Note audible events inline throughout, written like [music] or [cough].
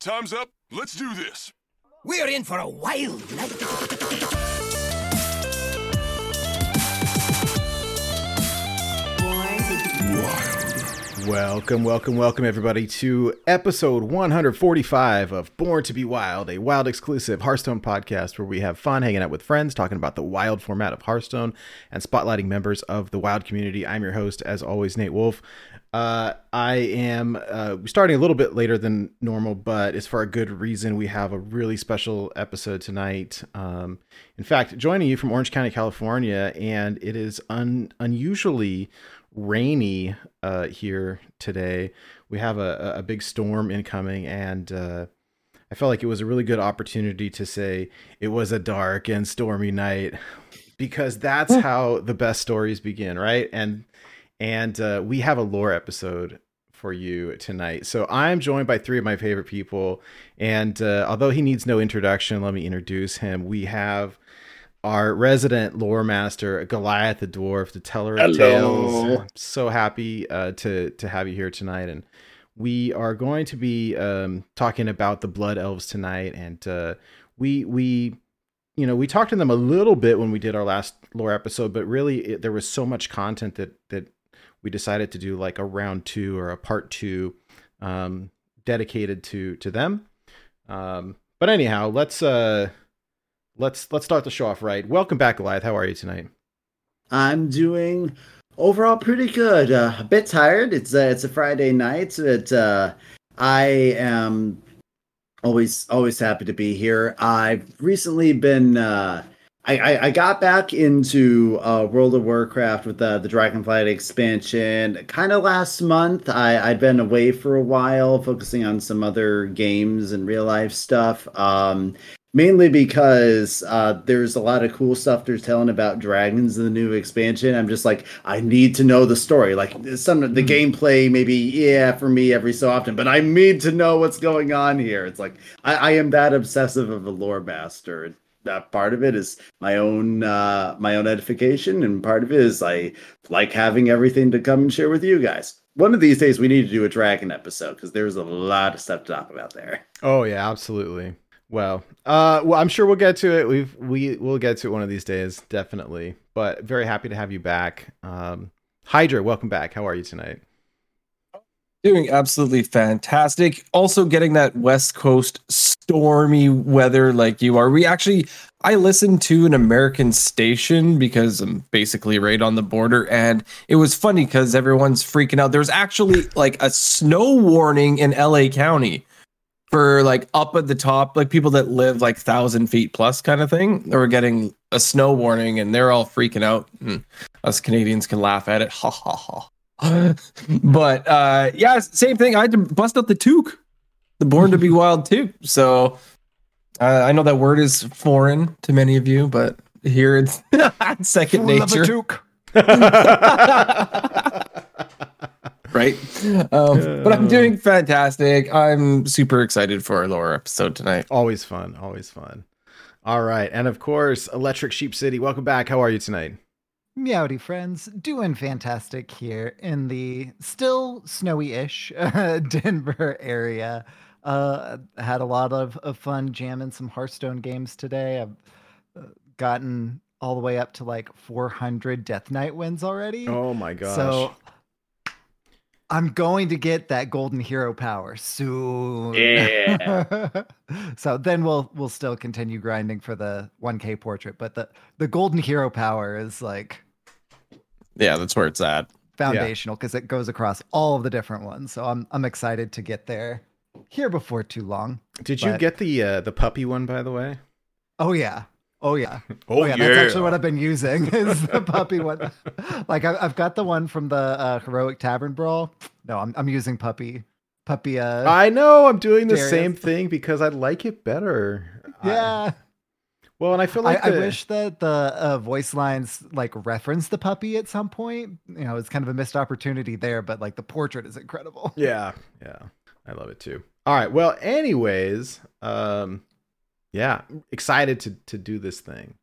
Time's up. Let's do this. We're in for a wild night. Welcome, welcome, welcome, everybody, to episode 145 of Born to Be Wild, a wild exclusive Hearthstone podcast where we have fun hanging out with friends, talking about the wild format of Hearthstone, and spotlighting members of the wild community. I'm your host, as always, Nate Wolf. Uh, I am uh, starting a little bit later than normal, but it's for a good reason. We have a really special episode tonight. Um, in fact, joining you from Orange County, California, and it is un- unusually rainy uh, here today. We have a, a big storm incoming, and uh, I felt like it was a really good opportunity to say it was a dark and stormy night because that's how the best stories begin, right? And and uh, we have a lore episode for you tonight. So I'm joined by three of my favorite people, and uh, although he needs no introduction, let me introduce him. We have our resident lore master Goliath the dwarf, the teller of Hello. tales. I'm so happy uh, to to have you here tonight, and we are going to be um, talking about the blood elves tonight, and uh, we we you know we talked to them a little bit when we did our last lore episode, but really it, there was so much content that that we decided to do like a round two or a part two um, dedicated to to them. Um, but anyhow, let's uh let's let's start the show off right. Welcome back, Goliath. How are you tonight? I'm doing overall pretty good. Uh, a bit tired. It's uh, it's a Friday night, but uh, I am always always happy to be here. I've recently been. Uh, I, I, I got back into uh, World of Warcraft with uh, the Dragonflight expansion kind of last month. I, I'd been away for a while, focusing on some other games and real life stuff. Um, mainly because uh, there's a lot of cool stuff they're telling about dragons in the new expansion. I'm just like, I need to know the story. Like some of the gameplay, maybe yeah, for me every so often, but I need to know what's going on here. It's like I, I am that obsessive of a lore master. Part of it is my own uh, my own edification, and part of it is I like having everything to come and share with you guys. One of these days, we need to do a dragon episode because there's a lot of stuff to talk about there. Oh yeah, absolutely. Well, uh, well, I'm sure we'll get to it. We've we we will get to it one of these days, definitely. But very happy to have you back, um, Hydra. Welcome back. How are you tonight? Doing absolutely fantastic. Also getting that West Coast stormy weather like you are. We actually I listened to an American station because I'm basically right on the border and it was funny cuz everyone's freaking out. There's actually like a snow warning in LA County for like up at the top, like people that live like thousand feet plus kind of thing. They were getting a snow warning and they're all freaking out. And us Canadians can laugh at it. Ha ha ha. [laughs] but uh yeah, same thing. I had to bust out the toque, the Born to Be [laughs] Wild toque. So uh, I know that word is foreign to many of you, but here it's [laughs] second nature, right? Um, but I'm doing fantastic. I'm super excited for our lower episode tonight. always fun. Always fun. All right, and of course, Electric Sheep City. Welcome back. How are you tonight? Meowdy friends, doing fantastic here in the still snowy-ish [laughs] uh, Denver area. Uh, had a lot of, of fun jamming some Hearthstone games today. I've uh, gotten all the way up to like 400 Death Knight wins already. Oh my gosh. So I'm going to get that golden hero power soon. Yeah. [laughs] so then we'll we'll still continue grinding for the 1k portrait, but the the golden hero power is like Yeah, that's where it's at. foundational because it goes across all of the different ones. So I'm I'm excited to get there here before too long. Did you get the uh, the puppy one by the way? Oh yeah. Oh yeah. [laughs] Oh, yeah, That's actually what I've been using [laughs] is the puppy one. like I, I've got the one from the uh, heroic tavern brawl. No, I'm I'm using puppy. Puppy. Uh, I know I'm doing the Darius. same thing because I like it better. I- yeah. Well, and I feel I, like I the- wish that the uh, voice lines like reference the puppy at some point. You know, it's kind of a missed opportunity there, but like the portrait is incredible. [laughs] Yeah, yeah. I love it too. All right. Well, anyways, um yeah, excited to to do this thing.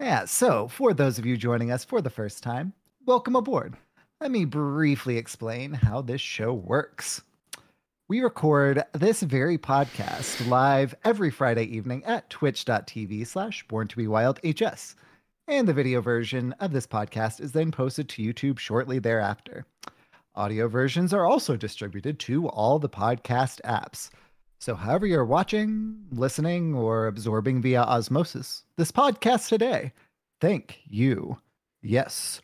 Yeah, so for those of you joining us for the first time, welcome aboard. Let me briefly explain how this show works. We record this very podcast live every Friday evening at twitch.tv slash born to be wild HS. And the video version of this podcast is then posted to YouTube shortly thereafter. Audio versions are also distributed to all the podcast apps. So, however you're watching, listening, or absorbing via osmosis this podcast today, thank you. Yes,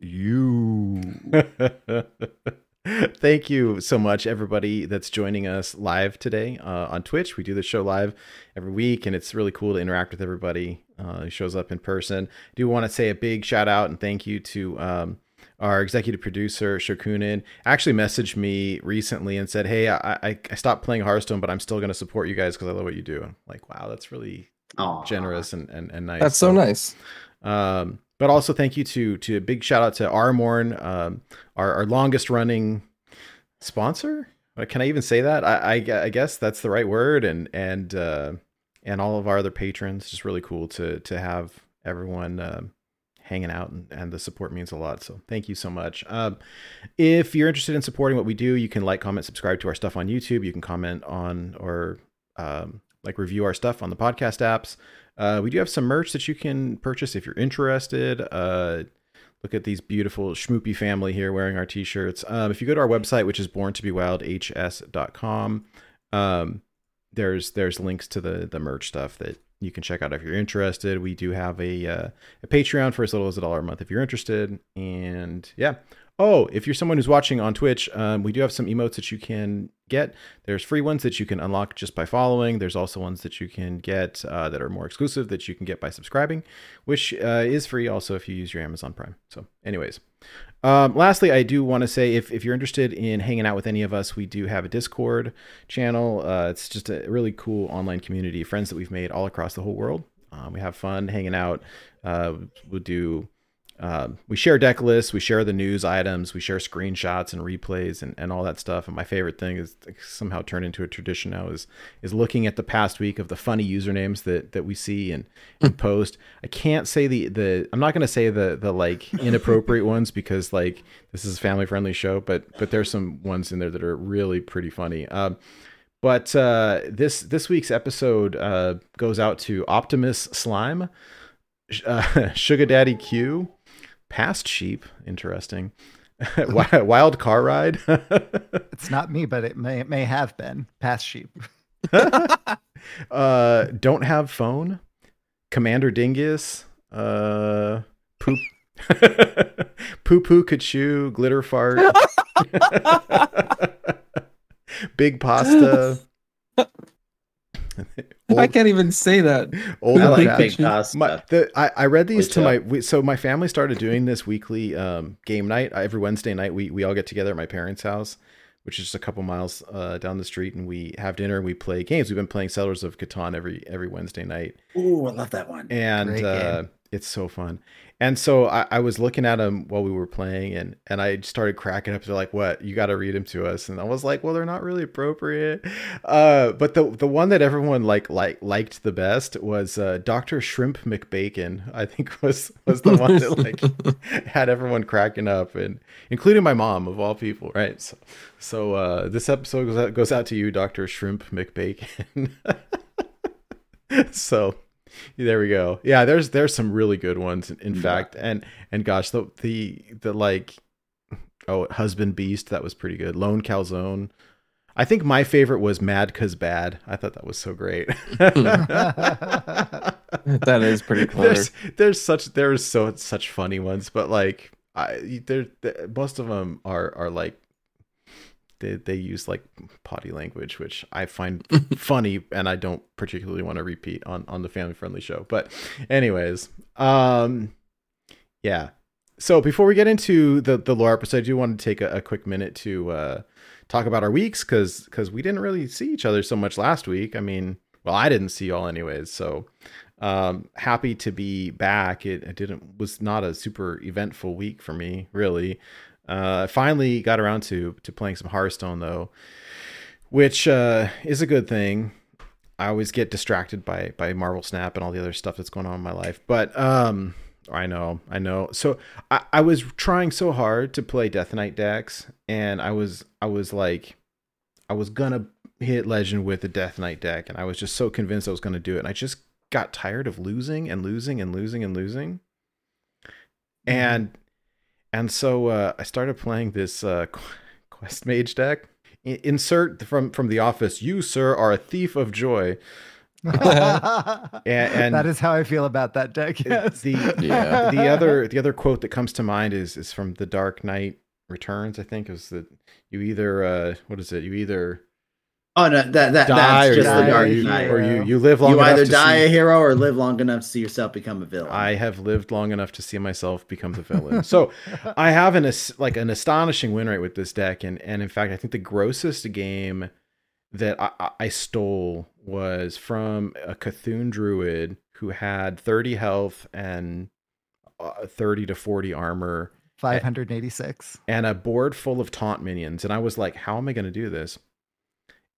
you. [laughs] [laughs] Thank you so much, everybody that's joining us live today uh, on Twitch. We do the show live every week, and it's really cool to interact with everybody uh, who shows up in person. I do want to say a big shout out and thank you to um, our executive producer, Shokunin. Actually, messaged me recently and said, "Hey, I, I, I stopped playing Hearthstone, but I'm still going to support you guys because I love what you do." I'm like, wow, that's really Aw. generous and, and, and nice. That's so nice. Um, but also thank you to to a big shout out to Armorn, um, our, our longest running sponsor. Uh, Can I even say that? I, I, I guess that's the right word. And and uh, and all of our other patrons. Just really cool to to have everyone um hanging out, and, and the support means a lot. So thank you so much. Um, if you're interested in supporting what we do, you can like, comment, subscribe to our stuff on YouTube. You can comment on or um, like review our stuff on the podcast apps. Uh, we do have some merch that you can purchase if you're interested. Uh, look at these beautiful schmoopy family here wearing our t-shirts. Um, if you go to our website, which is born to be wildhs.com, um, there's there's links to the the merch stuff that you can check out if you're interested. We do have a uh, a Patreon for as little as a dollar a month if you're interested. And yeah. Oh, if you're someone who's watching on Twitch, um, we do have some emotes that you can get. There's free ones that you can unlock just by following. There's also ones that you can get uh, that are more exclusive that you can get by subscribing, which uh, is free also if you use your Amazon Prime. So, anyways, um, lastly, I do want to say if, if you're interested in hanging out with any of us, we do have a Discord channel. Uh, it's just a really cool online community friends that we've made all across the whole world. Um, we have fun hanging out. Uh, we'll do um, we share deck lists, we share the news items, we share screenshots and replays and, and all that stuff. And my favorite thing is somehow turned into a tradition now is is looking at the past week of the funny usernames that that we see and, and [laughs] post. I can't say the the I'm not gonna say the the like inappropriate ones because like this is a family friendly show, but but there's some ones in there that are really pretty funny. Um, but uh, this this week's episode uh, goes out to Optimus Slime, uh, [laughs] Sugar Daddy Q, Past Sheep, interesting, [laughs] Wild Car Ride, [laughs] It's not me, but it may it may have been. Past sheep. [laughs] uh, Don't Have Phone, Commander Dingus, uh, Poop, Poo Poo Kachoo, Glitter Fart, Big Pasta. I can't even say that. [laughs] Old I like Fat- big pasta. My, the, I, I read these Which, to my we, so my family started doing this weekly um, game night every Wednesday night. We we all get together at my parents' house, which is just a couple miles uh, down the street, and we have dinner and we play games. We've been playing Settlers of Catan every every Wednesday night, Ooh, I love that one. and uh, it's so fun. And so I, I was looking at them while we were playing, and and I started cracking up. They're like, "What? You got to read them to us?" And I was like, "Well, they're not really appropriate." Uh, but the the one that everyone like like liked the best was uh, Doctor Shrimp McBacon. I think [laughs] was was the one that like [laughs] had everyone cracking up, and including my mom of all people, right? So, so uh, this episode goes out, goes out to you, Doctor Shrimp McBacon. [laughs] so there we go. Yeah, there's there's some really good ones in, Yeah. fact. And and gosh, the the the like oh, husband beast that was pretty good. Lone calzone. I think my favorite was Mad Cuz Bad. I thought that was so great. [laughs] That is pretty [laughs] clever. There's there's such there's so such funny ones, but like I there- most of them are are like they they use like potty language, which I find [laughs] funny, and I don't particularly want to repeat on on the family friendly show. But anyways, um, yeah. So before we get into the the lore episode, I do want to take a, a quick minute to uh, talk about our weeks because because we didn't really see each other so much last week. I mean, well, I didn't see y'all anyways. So um, happy to be back. It, it didn't was not a super eventful week for me, really. Uh, I finally got around to to playing some Hearthstone though, which uh, is a good thing. I always get distracted by by Marvel Snap and all the other stuff that's going on in my life, but um, I know, I know. So I, I was trying so hard to play Death Knight decks, and I was I was like, I was gonna hit legend with the Death Knight deck, and I was just so convinced I was gonna do it, and I just got tired of losing and losing and losing and losing, and and so uh, I started playing this uh, [laughs] Quest Mage deck. I- insert from from the office. You sir are a thief of joy. [laughs] and- and- that is how I feel about that deck. Yes. The Yeah. the other the other quote that comes to mind is is from the Dark Knight Returns. I think is that you either uh what is it? You either Oh no, that that die that's just or the dark you, knight. or you you live long enough. You enough either to die see- a hero or live long enough to see yourself become a villain. I have lived long enough to see myself become the villain. so [laughs] I have an like an astonishing win rate with this deck, and and in fact, I think the grossest game that I, I- I stole was from a Cthulhu druid who had 30 health and uh, 30 to 40 armor 586. and a board full of taunt minions and i was like how am i going to do this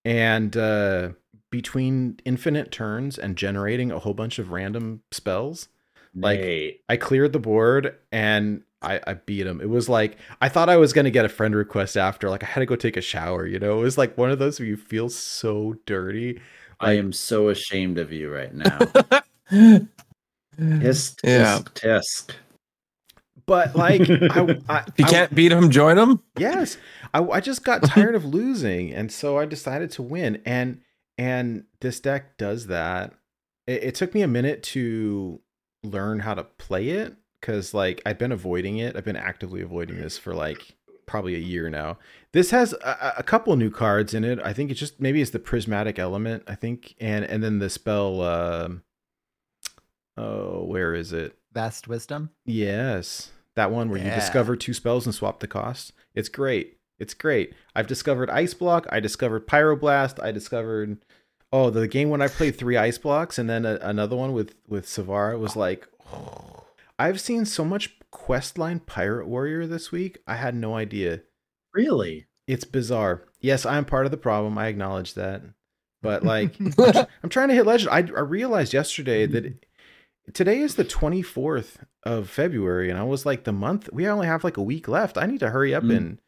and uh between infinite turns and generating a whole bunch of random spells like- Nate. i cleared the board and i i beat him it was like i thought i was going to get a friend request after like i had to go take a shower you know it was like one of those where you feel so dirty I am so ashamed of you right now. [laughs] Tisk, Yeah. tisk, tisk. but like I, I, [laughs] If you I- can't beat him, join him. Yes, I, I just got [laughs] tired of losing, and so I decided to win. And and this deck does that. It, it took me a minute to learn how to play it because like I've been avoiding it. I've been actively avoiding this for like probably a year now. This has a, a couple new cards in it. I think it's just maybe it's the prismatic element. I think, and and then the spell. Uh, oh, where is it? Vast wisdom. Yes. That one where you discover two spells and swap the cost. It's great. It's great. I've discovered Ice Block. I discovered Pyroblast. I discovered oh the game when I played three Ice Blocks and then a, another one with with Savara was like [sighs] I've seen so much questline Pirate Warrior this week. I had no idea. Really? It's bizarre. Yes, I'm part of the problem. I acknowledge that. But like [laughs] I'm, tr- I'm trying to hit legend. I, I realized yesterday that it- today is the 24th of February, and I was like, the month we only have like a week left. I need to hurry up Mm. and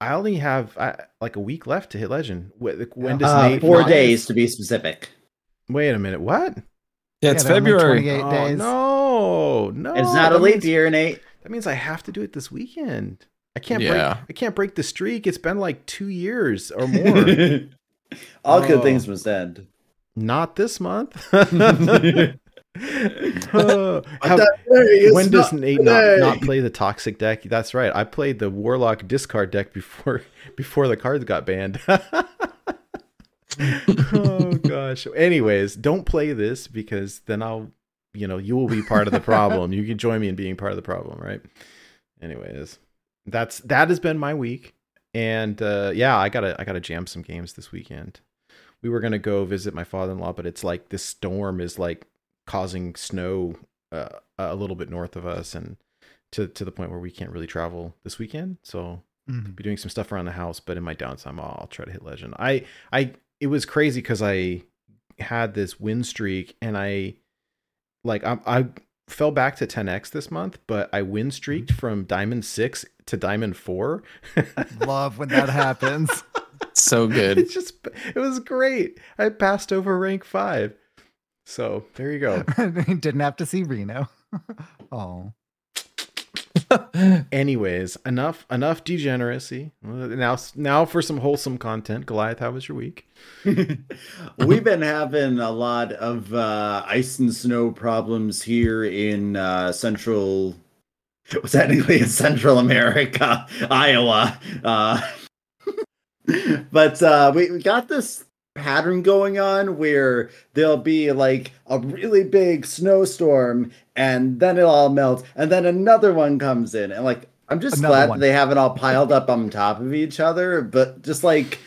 I only have uh, like a week left to hit legend. Wh- When does Uh, Nate? four not- days to be specific. Wait a minute. What? Yeah, it's there are only February. 28 Oh, days. no, no. it's not a that leap means- year, Nate. That means I have to do it this weekend. I can't Yeah. break. I can't break the streak. It's been like two years or [laughs] more. All good Oh. things must end. Not this month. [laughs] [laughs] [laughs] Oh, how- that day is when does Nate not, not play the toxic deck? That's right. I played the Warlock discard deck before [laughs] before the cards got banned. [laughs] oh gosh. Anyways, don't play this because then I'll you know, you will be part of the problem. you can join me in being part of the problem, right? Anyways, that's that has been my week. And uh yeah, I got to I got to jam some games this weekend. We were going to go visit my father-in-law, but it's like this storm is like causing snow uh, a little bit north of us and to to the point where we can't really travel this weekend. So Mhm. be doing some stuff around the house, but in my downtime, I'll, I'll try to hit legend. I I it was crazy because I had this win streak and I like I I fell back to 10x this month, but I win streaked from diamond six to diamond four. [laughs] Love when that happens. So good. [laughs] it's just it was great. I passed over rank five. So there you go. [laughs] Didn't have to see Reno. [laughs] oh. [laughs] Anyways, enough enough degeneracy. Now now for some wholesome content. Goliath, how was your week? We've been having a lot of uh, ice and snow problems here in uh, central, well, technically in Central America, Iowa. Uh, but uh, we, we got this pattern going on where there'll be like a really big snowstorm and then it'll all melts and then another one comes in. And like I'm just Another glad one. that they haven't all piled up on top of each other, but just like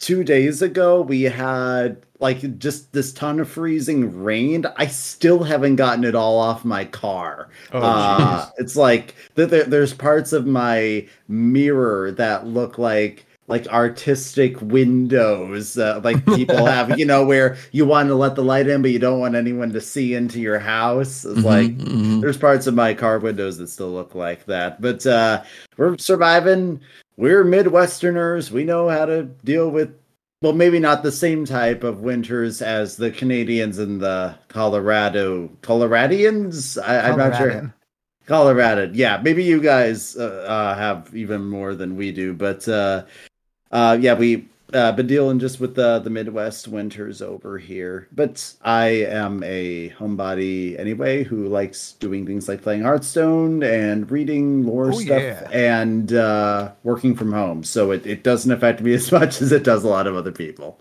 two days ago we had like just this ton of freezing rain. I still haven't gotten it all off my car. Oh, uh, it's like th- there, there's parts of my mirror that look like like artistic windows uh, like people [laughs] have you know where you want to let the light in but you don't want anyone to see into your house it's like Mhm, mhm. there's parts of my car windows that still look like that but uh we're surviving we're midwesterners we know how to deal with well maybe not the same type of winters as the canadians and the colorado coloradians I, i'm not sure Coloradan. Colorado. Yeah, maybe you guys uh, uh, have even more than we do, but uh, uh, yeah, we uh, been dealing just with the the Midwest winters over here. But I am a homebody anyway, who likes doing things like playing Hearthstone and reading lore Oh, stuff yeah. and uh, working from home. So it, it doesn't affect me [laughs] as much as it does a lot of other people.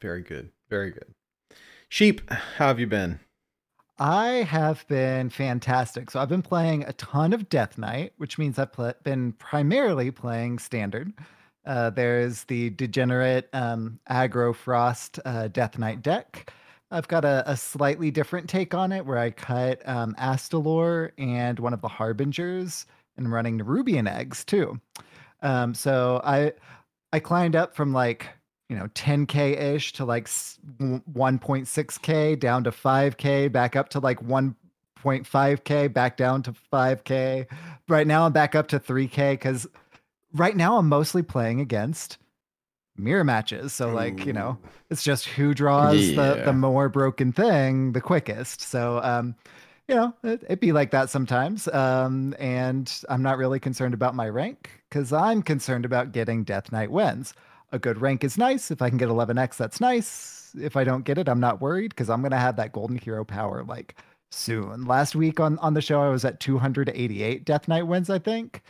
Very good. Very good. Sheep, how have you been? I have been fantastic. So I've been playing a ton of Death Knight, which means I've pl- been primarily playing standard. Uh, there's the degenerate um, aggro frost uh, Death Knight deck. I've got a, a slightly different take on it where I cut um, Astalor and one of the Harbingers and running Nerubian eggs too. Um, so I I climbed up from like you know 10k ish to like 1.6k down to 5k back up to like 1.5k back down to 5k right now i'm back up to 3k because right now i'm mostly playing against mirror matches. So like you know it's just who draws the, Yeah. the more broken thing the quickest. So um you know it, it'd be like that sometimes. Um and i'm not really concerned about my rank because i'm concerned about getting death knight wins. A good rank is nice. If i can get 11x that's nice. If i don't get it i'm not worried because i'm gonna have that golden hero power like soon. Last week on on the show i was at 288 death knight wins i think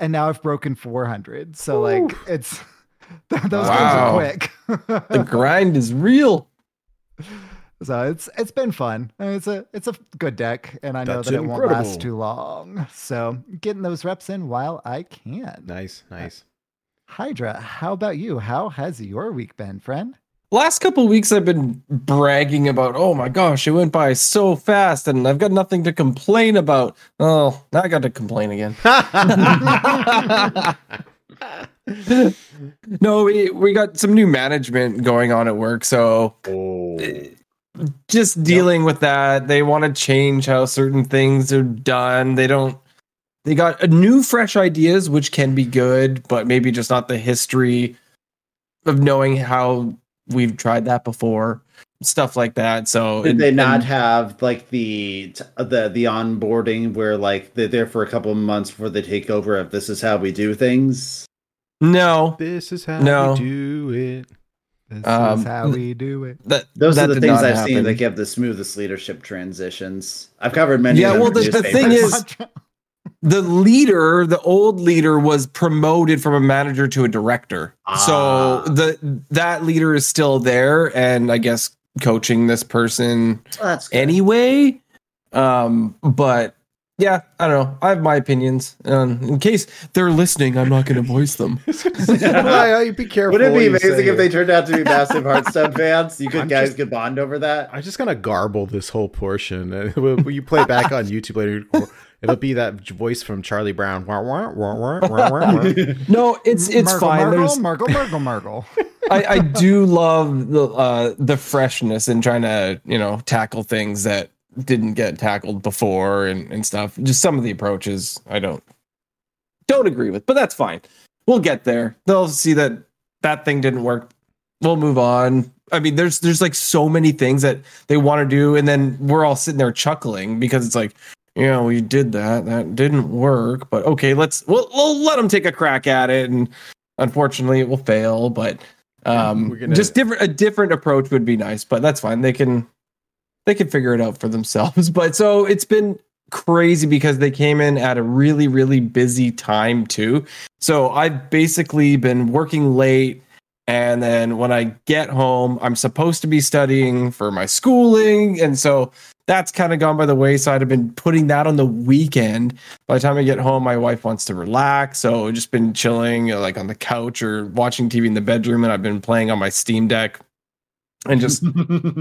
and now i've broken 400 so like it's [laughs] those Wow. games are quick the grind is real. [laughs] so it's it's been fun. I mean, It's a it's a good deck, and I know That's that it won't last too long. So getting those reps in while I can. Nice, nice. Hydra, how about you? How has your week been, friend? Last couple of weeks, I've been bragging about, oh my gosh, it went by so fast, and I've got nothing to complain about. Oh, now I got to complain again. [laughs] no, we we got some new management going on at work, so Oh, just dealing with that. They want to change how certain things are done. They don't. They got a new, fresh ideas, which can be good, but maybe just not the history of knowing how we've tried that before, stuff like that. So Did and- they not and- have like the the the onboarding where like they're there for a couple of months before they take over of this is how we do things? no, This is how No. we do it. This Um, is how we do it. that Those that are the things I've seen that give the smoothest leadership transitions. I've covered many. Yeah, of well, the- the thing is- [laughs] the leader, the old leader, was promoted from a manager to a director. Ah. So the that leader is still there, and I guess coaching this person that's good. anyway. Um, but yeah, I don't know. I have my opinions. Um, in case they're listening, I'm not going to voice them. [laughs] well, be careful. Would it be amazing say if they turned out to be massive [laughs] Hearthstone fans? You could I'm guys just- could bond over that. I'm just gonna garble this whole portion. [laughs] Will you play back on YouTube later, it'll be that voice from Charlie Brown. Wah, wah, wah, wah, wah, wah, wah. [laughs] No, it's it's Murgle, fine. Murgle, There's Murgle, Murgle, Murgle. [laughs] I, I do love the uh, the freshness in trying to you know tackle things that didn't get tackled before and, and stuff. Just some of the approaches I don't don't agree with, but that's fine. We'll get there. They'll see that that thing didn't work. We'll move on. I mean, there's there's like so many things that they want to do, and then we're all sitting there chuckling because it's like, yeah, we did that. That didn't work, but okay, let's we'll, we'll let them take a crack at it, and unfortunately, it will fail. But um, gonna- just different a different approach would be nice, but that's fine. They can they can figure it out for themselves. [laughs] But so it's been crazy because they came in at a really really busy time too. So I've basically been working late and then when I get home, I'm supposed to be studying for my schooling and so that's kind of gone by the wayside. I've been putting that on the weekend. By the time I get home, my wife wants to relax. So I've just been chilling uh, like on the couch or watching TV in the bedroom. And I've been playing on my Steam Deck and just [laughs]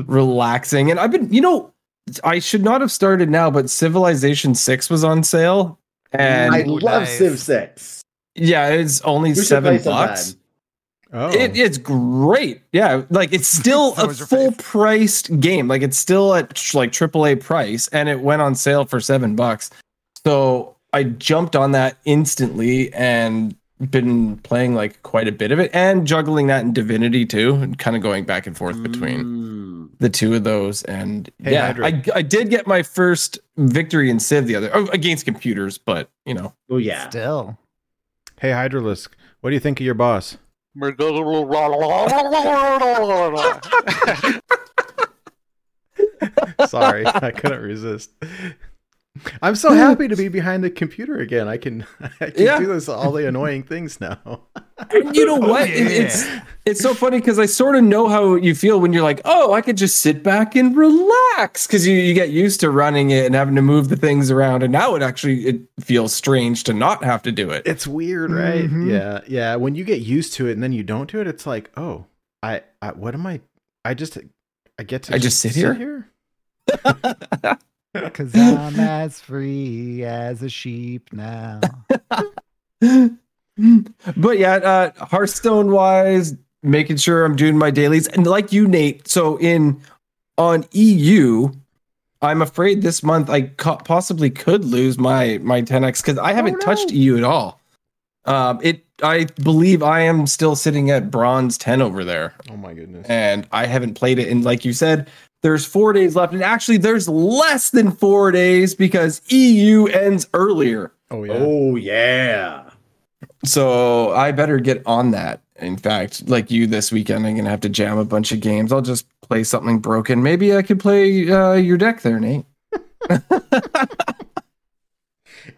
relaxing. And I've been, you know, I should not have started now, but Civilization 6 was on sale. And I love nice. Civ Six. yeah, it's only We seven play bucks. Sometime. Oh, It, it's great. Yeah, like it's [laughs] still a full face. priced game. Like it's still at tr- like AAA price, and it went on sale for seven bucks. So I jumped on that instantly and been playing like quite a bit of it, and juggling that in Divinity too, and kind of going back and forth between Mm. the two of those. And Hey, yeah, I I did get my first victory in Civ the other oh, against computers, but you know, Oh yeah. Still. hey Hydralisk, what do you think of your boss? Sorry, I couldn't resist. I'm so happy to be [laughs] behind the computer again. I can [laughs] I can Yeah. do this all the annoying things now. [laughs] And you know what? It- yeah. it's it's so funny because I sort of know how you feel when you're like, oh, I could just sit back and relax because you, you get used to running it and having to move the things around, and now it actually it feels strange to not have to do it. It's weird, right? Mhm. Yeah, yeah. When you get used to it and then you don't do it, it's like, oh, I, I what am I? I just, I get to. I just sit here here? Because I'm as free as a sheep now. [laughs] but yeah, uh, Hearthstone wise, making sure I'm doing my dailies, and like you, Nate. So in on EU, I'm afraid this month I co- possibly could lose my my 10x because I haven't no. touched EU at all. Um, it I believe I am still sitting at bronze 10 over there, Oh my goodness. and I haven't played it. And like you said, there's four days left, and actually there's less than four days because EU ends earlier. Oh yeah. Oh yeah. So I better get on that. In fact, like you this weekend, I'm gonna have to jam a bunch of games. I'll just play something broken. Maybe I could play uh, your deck there, Nate. [laughs]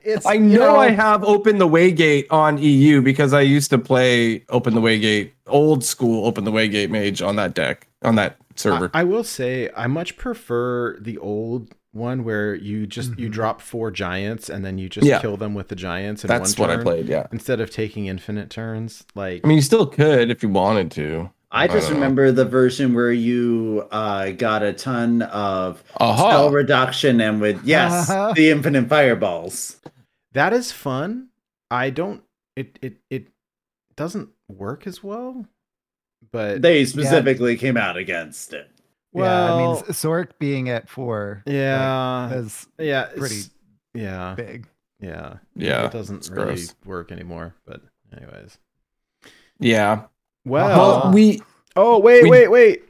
It's I you know, I have Open the Waygate on EU because I used to play Open the Waygate, old school Open the Waygate mage on that deck, on that server. I, I will say I much prefer the old one where you just you Mhm. drop four giants and then you just Yeah. kill them with the giants in That's one what I played, yeah. instead of taking infinite turns. Like I mean, you still could if you wanted to. I just don't know. remember the version where you uh, got a ton of spell reduction and with yes, [laughs] Uh-huh. the infinite fireballs. that is fun. I don't. It it it doesn't work as well. But They specifically came out against it. yeah, I mean, Sork being at four yeah, is yeah, pretty it's- yeah, big. yeah, Yeah, It doesn't it's really gross. work anymore. But anyways, Yeah. well, Well, we oh wait, we- wait, wait.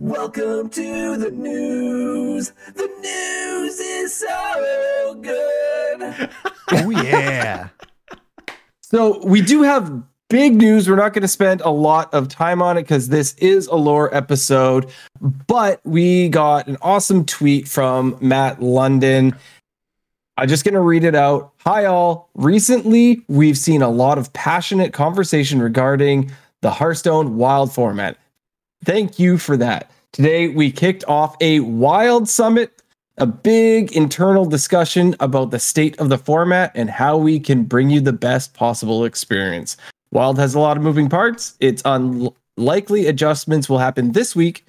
Welcome to the news. The news is so good. [laughs] Oh yeah. So we do have big news. We're not going to spend a lot of time on it because this is a lore episode. But we got an awesome tweet from Matt London. I'm just going to read it out. Hi, all. Recently, we've seen a lot of passionate conversation regarding the Hearthstone Wild format. Thank you for that. Today, we kicked off a Wild Summit, a big internal discussion about the state of the format and how we can bring you the best possible experience. Wild has a lot of moving parts. It's unlikely adjustments will happen this week,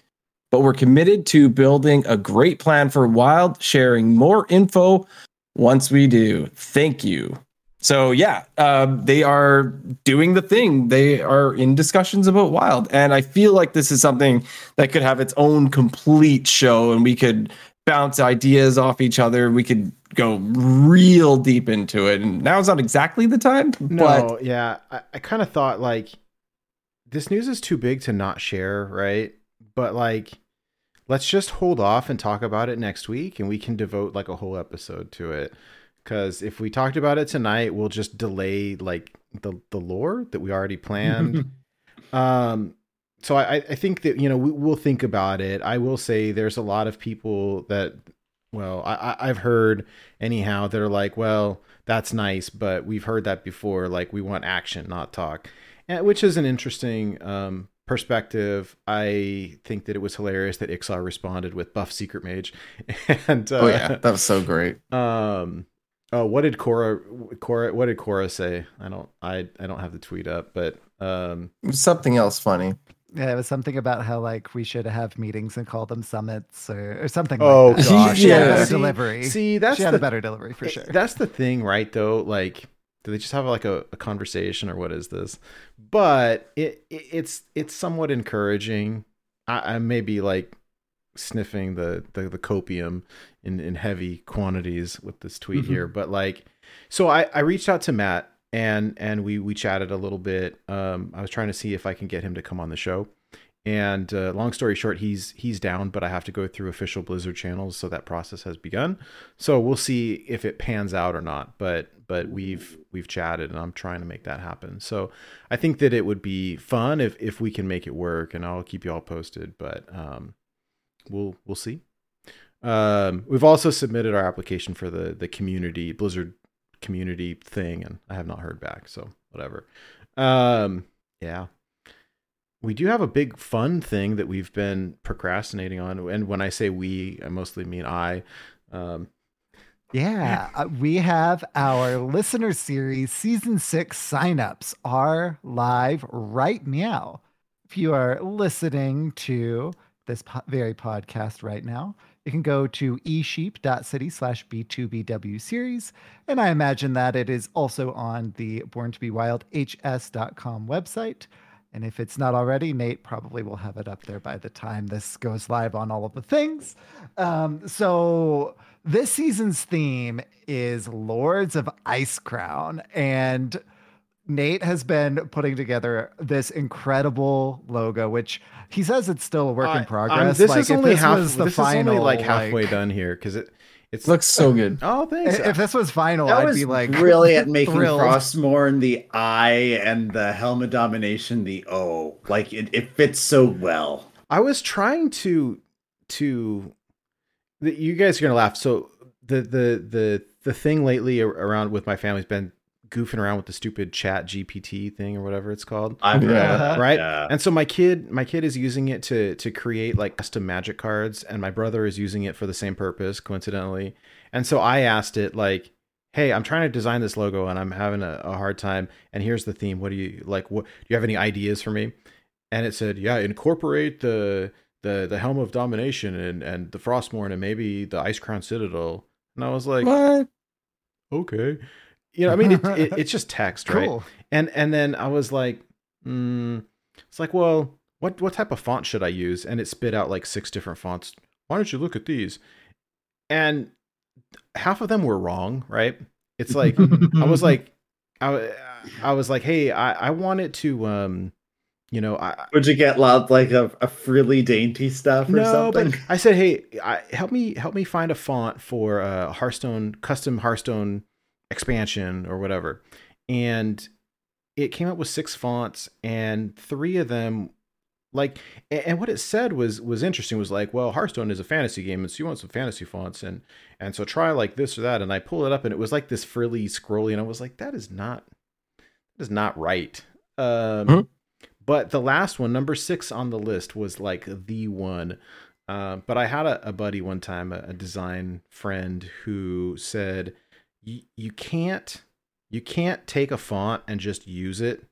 but we're committed to building a great plan for Wild, sharing more info once we do. Thank you. So yeah, um, they are doing the thing. They are in discussions about Wild, and I feel like this is something that could have its own complete show, and we could bounce ideas off each other. We could go real deep into it, and now is not exactly the time. No, But yeah, I, I kind of thought like this news is too big to not share, right? But like, let's just hold off and talk about it next week, and we can devote like a whole episode to it. Because if we talked about it tonight, we'll just delay like the the lore that we already planned. [laughs] um, so I I think that you know we, we'll think about it. I will say there's a lot of people that well I I- I've heard anyhow that are like well that's nice but we've heard that before like we want action not talk and, which is an interesting um perspective i think that it was hilarious that Iksar responded with buff secret mage [laughs] and uh, oh yeah, that was so great. [laughs] um oh what did cora cora what did cora say i don't i i don't have the tweet up but um something else funny. Yeah, it was something about how like we should have meetings and call them summits or, or something oh like that. gosh She had a Yeah. better See- delivery. see that's she had the a better delivery for sure. That's the thing, right? Though, like Do they just have like a, a conversation or what is this? But it, it it's it's somewhat encouraging. I, I may be like sniffing the, the the copium in in heavy quantities with this tweet Mm-hmm. here, but like, so I I reached out to Matt and and we we chatted a little bit. Um, I was trying to see if I can get him to come on the show. And uh, long story short, he's he's down, but I have to go through official Blizzard channels, so that process has begun. So we'll see if it pans out or not. But but we've we've chatted, and I'm trying to make that happen. So I think that it would be fun if if we can make it work, and I'll keep you all posted. But um, we'll we'll see. Um, we've also submitted our application for the the community Blizzard community thing, and I have not heard back. So whatever. Um, yeah we do have a big fun thing that we've been procrastinating on and when i say we i mostly mean i um, Yeah, uh, we have our listener series season six signups are live right now. If you are listening to this po- very podcast right now, you can go to esheep.city slash B2BW series. And I imagine that it is also on the Born to Be Wild HS.com website. And if it's not already, Nate probably will have it up there by the time this goes live on all of the things. Um, so this season's theme is Lords of Icecrown. And Nate has been putting together this incredible logo, which he says it's still a work I- in I'm- progress. this Like, is only this half was the this final, is only like halfway like- done here because it it's Looks so good. oh thanks If this was final, That I'd was be like really at making thrilled. Frostmourne the I and the Helm of Domination the O. Like it, it fits so well. I was trying to to the, you guys are gonna laugh. So the the the the thing lately around with my family's been goofing around with the stupid Chat GPT thing or whatever it's called. I've read Yeah. it, right yeah. and so my kid my kid is using it to to create like custom magic cards and my brother is using it for the same purpose coincidentally and so i asked it like hey i'm trying to design this logo and i'm having a, a hard time and here's the theme what do you like what do you have any ideas for me and it said yeah incorporate the the the helm of domination and and the frostmourne and maybe the Icecrown citadel and i was like What? okay you know i mean it, it, [laughs] it's just text right cool. and and then I was like, mm, it's like, well, what what type of font should I use? And it spit out like six different fonts. Why don't you look at these? And half of them were wrong, right? It's like I was like, [laughs] I I was like, hey, I I want it to um, you know, I Would you get lot like a, a frilly dainty stuff or no, something? but I said, hey, I, help me help me find a font for a Hearthstone custom Hearthstone expansion or whatever, and it came up with six fonts, and three of them, like, and what it said was was interesting. Was like, well, Hearthstone is a fantasy game, and so you want some fantasy fonts, and and so try like this or that, and I pull it up, and it was like this frilly, scrolly, and I was like, that is not that is not right. Um, Mhm. But the last one, number six on the list, was like the one. Uh, but I had a, a buddy one time, a, a design friend, who said, "Y- "You can't, you can't take a font and just use it.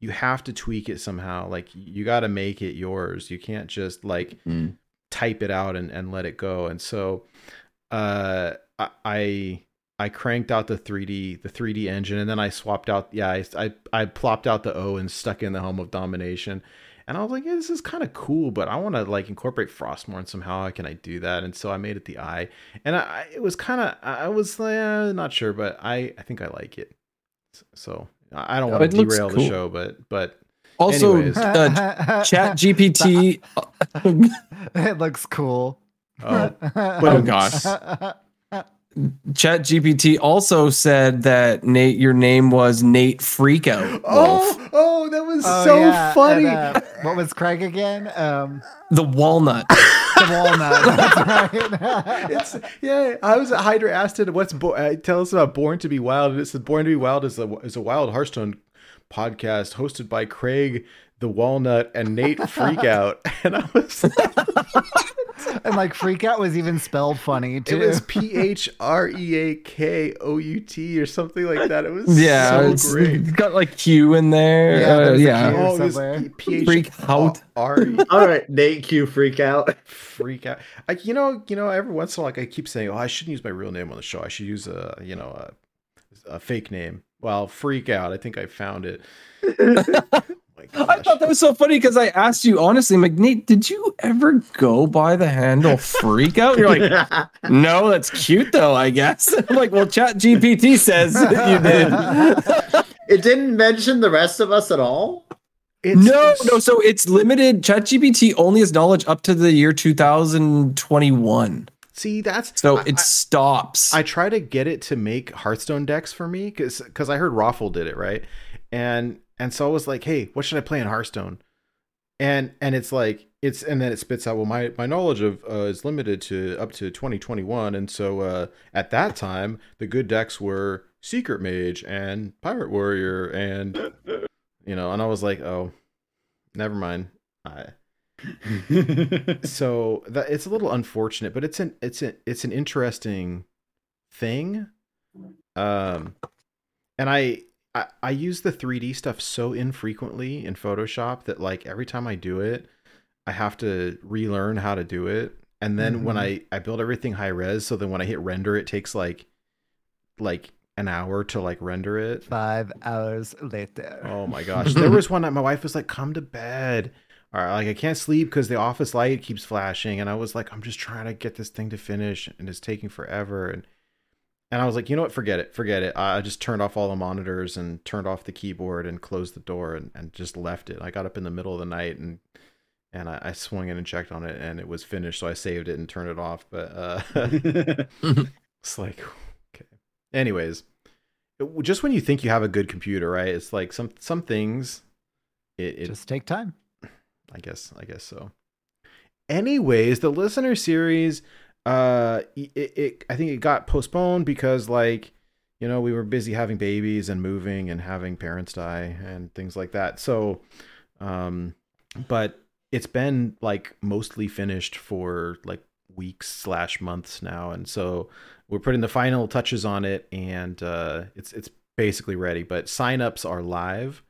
You have to tweak it somehow. Like you got to make it yours. You can't just like Mm. type it out and, and let it go." And so, uh, I, I cranked out the 3D the 3D engine and then I swapped out yeah I I, I plopped out the O and stuck in the Helm of Domination and I was like yeah this is kind of cool but I want to like incorporate Frostmourne somehow how can I do that and so I made it the eye. and I, I it was kind of I was uh, not sure but I I think I like it so I I don't want to looks derail the show but but Also, uh, Chat GPT. [laughs] [laughs] it looks cool. oh [laughs] Oh, gosh. Chat GPT also said that Nate, your name was Nate Freakout. Wolf. oh oh that was Oh, so yeah, and, funny uh, what was Craig again? Um, The walnut. [laughs] the walnut. It's yeah. I was at Hydra asked it, "What's bo- uh, tell us about Born to Be Wild?" And it said, "Born to Be Wild is a is a Wild Hearthstone podcast hosted by Craig the Walnut and Nate Freakout." [laughs] And I was, [laughs] and like freak out was even spelled funny too. it was P H R E A K O U T or something like that. It was Yeah, so it's great. got like Q in there. Yeah, Uh, yeah. Oh, it was somewhere. P H Freak out. R [laughs] E All right, Nate Q freak out. freak out. I, you know, you know, every once in a while, like I keep saying, "Oh, I shouldn't use my real name on the show. I should use a, you know, a, a fake name." well, freak out. I think I found it. [laughs] My [laughs] I thought that was so funny because I asked you honestly, I'm like, Nate, did you ever go by the handle [laughs] freak out? You're like, no, that's cute though, I guess. [laughs] I'm like, well, Chat GPT says you did. it didn't mention the rest of us at all. It's, no, no, so it's limited. ChatGPT only has knowledge up to the year 2021. See, that's So I- it stops. I try to get it to make Hearthstone decks for me because because I heard Raffle did it right, and and so I was like, hey, what should I play in Hearthstone? And and it's like it's and then it spits out. Well, my my knowledge of uh, is limited to up to 2021, and so uh, at that time the good decks were Secret Mage and Pirate Warrior, and you know, and I was like, oh, never mind. I [laughs] so that it's a little unfortunate, but it's an it's an it's an interesting thing. Um, and I, I I use the 3D stuff so infrequently in Photoshop that like every time I do it, I have to relearn how to do it. And then when mm-hmm. I I build everything high res, so then when I hit render, it takes like like an hour to like render it. Five hours later. Oh my gosh. There [laughs] was one night my wife was like, come to bed. Or like I can't sleep because the office light keeps flashing. And I was like, I'm just trying to get this thing to finish and it's taking forever. And and I was like, you know what, forget it. Forget it. I just turned off all the monitors and turned off the keyboard and closed the door and, and just left it. I got up in the middle of the night and and I, I swung in and checked on it and it was finished. So I saved it and turned it off. But uh [laughs] [laughs] It's like, okay. Anyways, it- just when you think you have a good computer, right? It's like some some things. It, it Just take time. I guess I guess so. Anyways, the listener series, uh, it, it I think it got postponed because like you know we were busy having babies and moving and having parents die and things like that. So, um, but it's been like mostly finished for like weeks slash months now, and so we're putting the final touches on it, and uh, it's it's basically ready. But signups are live.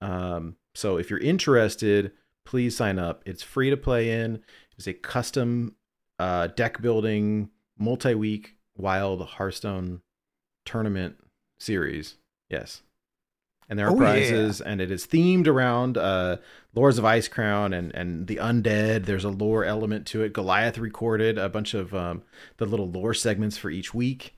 Um, so if you're interested, please sign up. It's free to play in. It's a custom uh, deck building multi-week wild Hearthstone tournament series. Yes. And there are Oh, yeah. prizes, and it is themed around uh, Lords of Icecrown and and the undead. There's a lore element to it. Goliath recorded a bunch of um, the little lore segments for each week,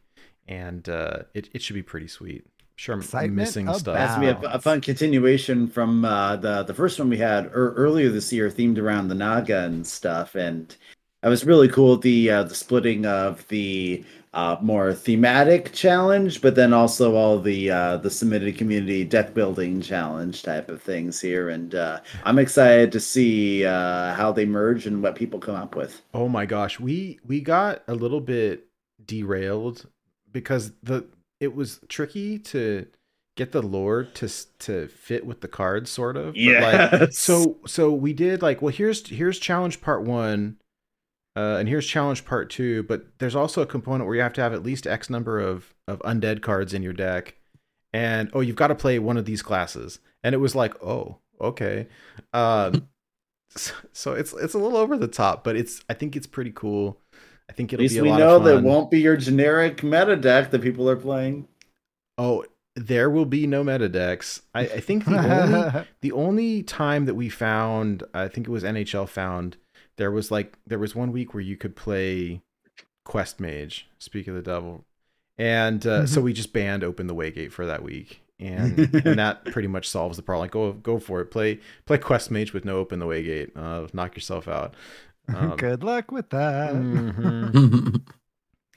and uh, it it should be pretty sweet. Sure, I'm Excitement missing stuff. about- That's gonna be a, a fun continuation from uh, the the first one we had er, earlier this year, themed around the Naga and stuff, and it was really cool. The uh, the splitting of the uh, more thematic challenge, but then also all the uh, the submitted community deck building challenge type of things here, and uh, I'm excited to see uh, how they merge and what people come up with. Oh my gosh, we we got a little bit derailed because the it was tricky to get the lore to to fit with the cards sort of. But, like, so so we did like well here's here's challenge part 1 uh and here's challenge part 2, but there's also a component where you have to have at least x number of of undead cards in your deck. And oh, you've got to play one of these classes. And it was like, "Oh, okay." Um [laughs] so, so it's it's a little over the top, but it's I think it's pretty cool. I think it'll least be a we lot know of fun. At least we know that won't be your generic meta deck that people are playing. Oh, there will be no meta decks. I, I think the only [laughs] the only time that we found, I think it was NHL found, there was like there was one week where you could play Quest Mage, Speak of the Devil, and uh, so we just banned Open the Waygate for that week, and and [laughs] that pretty much solves the problem. Like go go for it, play play Quest Mage with no Open the Waygate, uh, knock yourself out. Um, [laughs] Good luck with that. mhm.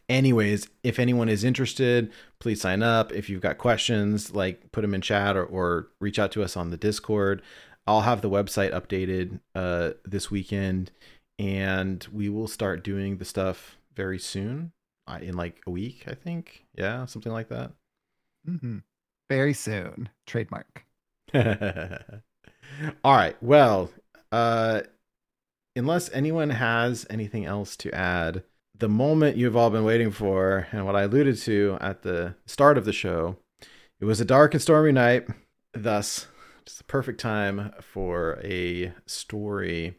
anyways if anyone is interested please sign up if you've got questions like put them in chat or, or reach out to us on the discord i'll have the website updated uh, this weekend and we will start doing the stuff very soon uh, in like a week i think yeah something like that Mhm. Very soon. Trademark. [laughs] all right well uh unless anyone has anything else to add the moment you've all been waiting for and what i alluded to at the start of the show it was a dark and stormy night thus just the perfect time for a story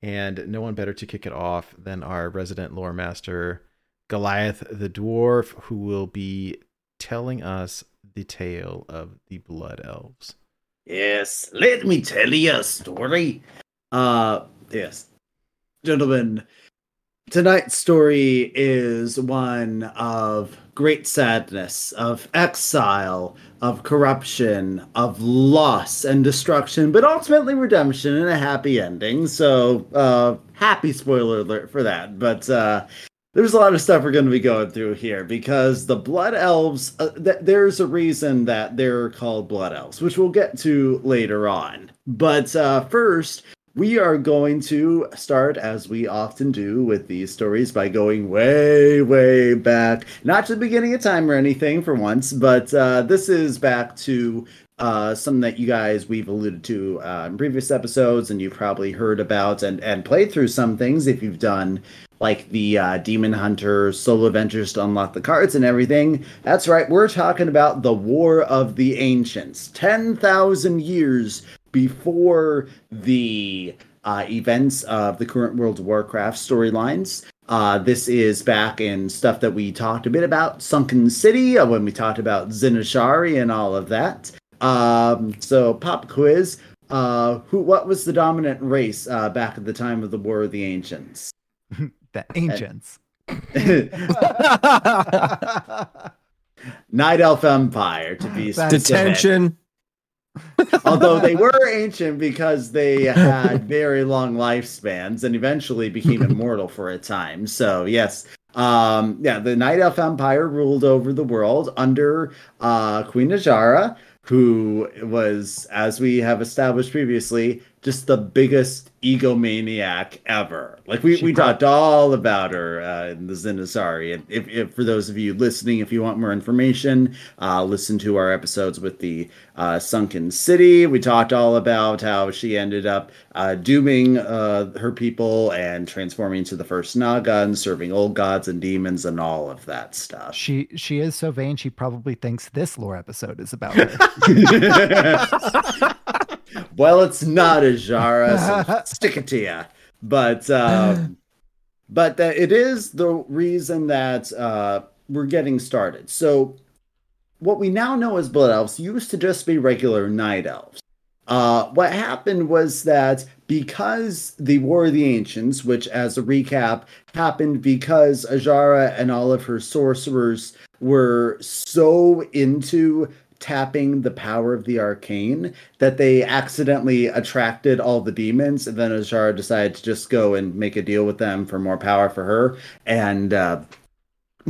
and no one better to kick it off than our resident lore master goliath the dwarf who will be telling us the tale of the Blood Elves. Yes, let me tell you a story. Uh, yes, gentlemen, tonight's story is one of great sadness, of exile, of corruption, of loss and destruction, but ultimately redemption and a happy ending. So, uh, happy spoiler alert for that. But, uh, there's a lot of stuff we're going to be going through here because the blood elves uh, th- there's a reason that they're called blood elves which we'll get to later on but uh, first we are going to start as we often do with these stories by going way way back not to the beginning of time or anything for once but uh, this is back to uh, something that you guys we've alluded to uh, in previous episodes and you've probably heard about and and played through some things if you've done like the uh, Demon Hunter solo adventures to unlock the cards and everything. That's right, we're talking about the War of the Ancients. 10,000 years before the uh, events of the current World of Warcraft storylines. Uh, this is back in stuff that we talked a bit about, Sunken City, uh, when we talked about Zin-Azshari and all of that. Um, so, pop quiz. Uh, who? What was the dominant race uh, back at the time of the War of the Ancients? [laughs] The ancients. [laughs] Night Elf Empire, to be specific. Detention. [laughs] Although they [laughs] were ancient because they had [laughs] very long lifespans and eventually became immortal for a time. So yes, um, yeah, the Night Elf Empire ruled over the world under uh, Queen Azshara, who was, as we have established previously, just the biggest egomaniac ever. Like we, She we talked all about her uh, in the Zin-Azshari. And if, if for those of you listening, if you want more information, uh, listen to our episodes with the uh, Sunken City. We talked all about how she ended up uh, dooming uh, her people and transforming into the first Naga and serving old gods and demons and all of that stuff. She she is so vain. She probably thinks this lore episode is about [laughs] her. [laughs] well, it's not a so [laughs] stick it to you. But um, but it is the reason that uh, we're getting started. So what we now know as blood elves used to just be regular night elves. Uh, what happened was that because the War of the Ancients, which, as a recap, happened because Azshara and all of her sorcerers were so into tapping the power of the arcane that they accidentally attracted all the demons. And then Azshara decided to just go and make a deal with them for more power for her. And uh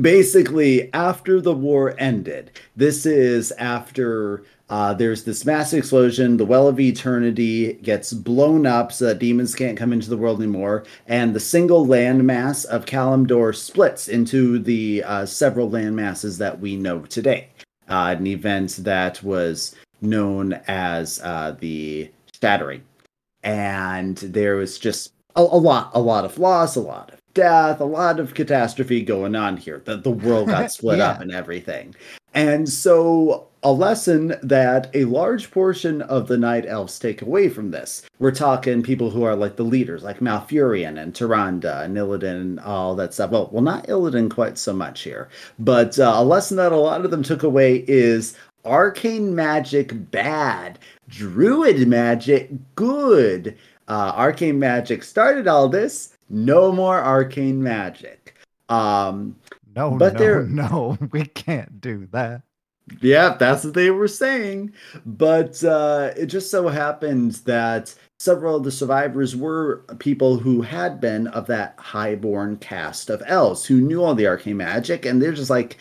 basically after the war ended this is after uh, there's this massive explosion the well of eternity gets blown up so that demons can't come into the world anymore and the single landmass of kalimdor splits into the uh, several landmasses that we know today uh, an event that was known as uh, the shattering and there was just a, a lot a lot of loss a lot of death a lot of catastrophe going on here. The, the world got [laughs] split Yeah. up and everything. And so a lesson that a large portion of the night elves take away from this. We're talking people who are like the leaders like malfurion and Tyrande and illidan and all that stuff. Well well not illidan quite so much here but uh, a lesson that a lot of them took away is arcane magic bad druid magic good. Uh, arcane magic started all this no more arcane magic. Um No, But no, they're- [laughs] no, we can't do that. Yeah that's what they were saying. But uh it just so happened that several of the survivors were people who had been of that highborn cast of elves who knew all the arcane magic and they're just like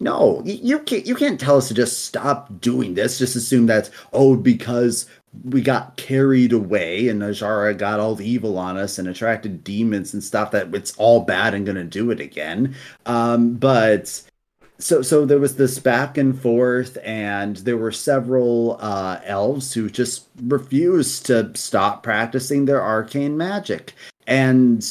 no you can't you can't tell us to just stop doing this. Just assume that oh because we got carried away and Azshara got all the evil on us and attracted demons and stuff that it's all bad and gonna do it again. Um but so so there was this back and forth and there were several uh elves who just refused to stop practicing their arcane magic. And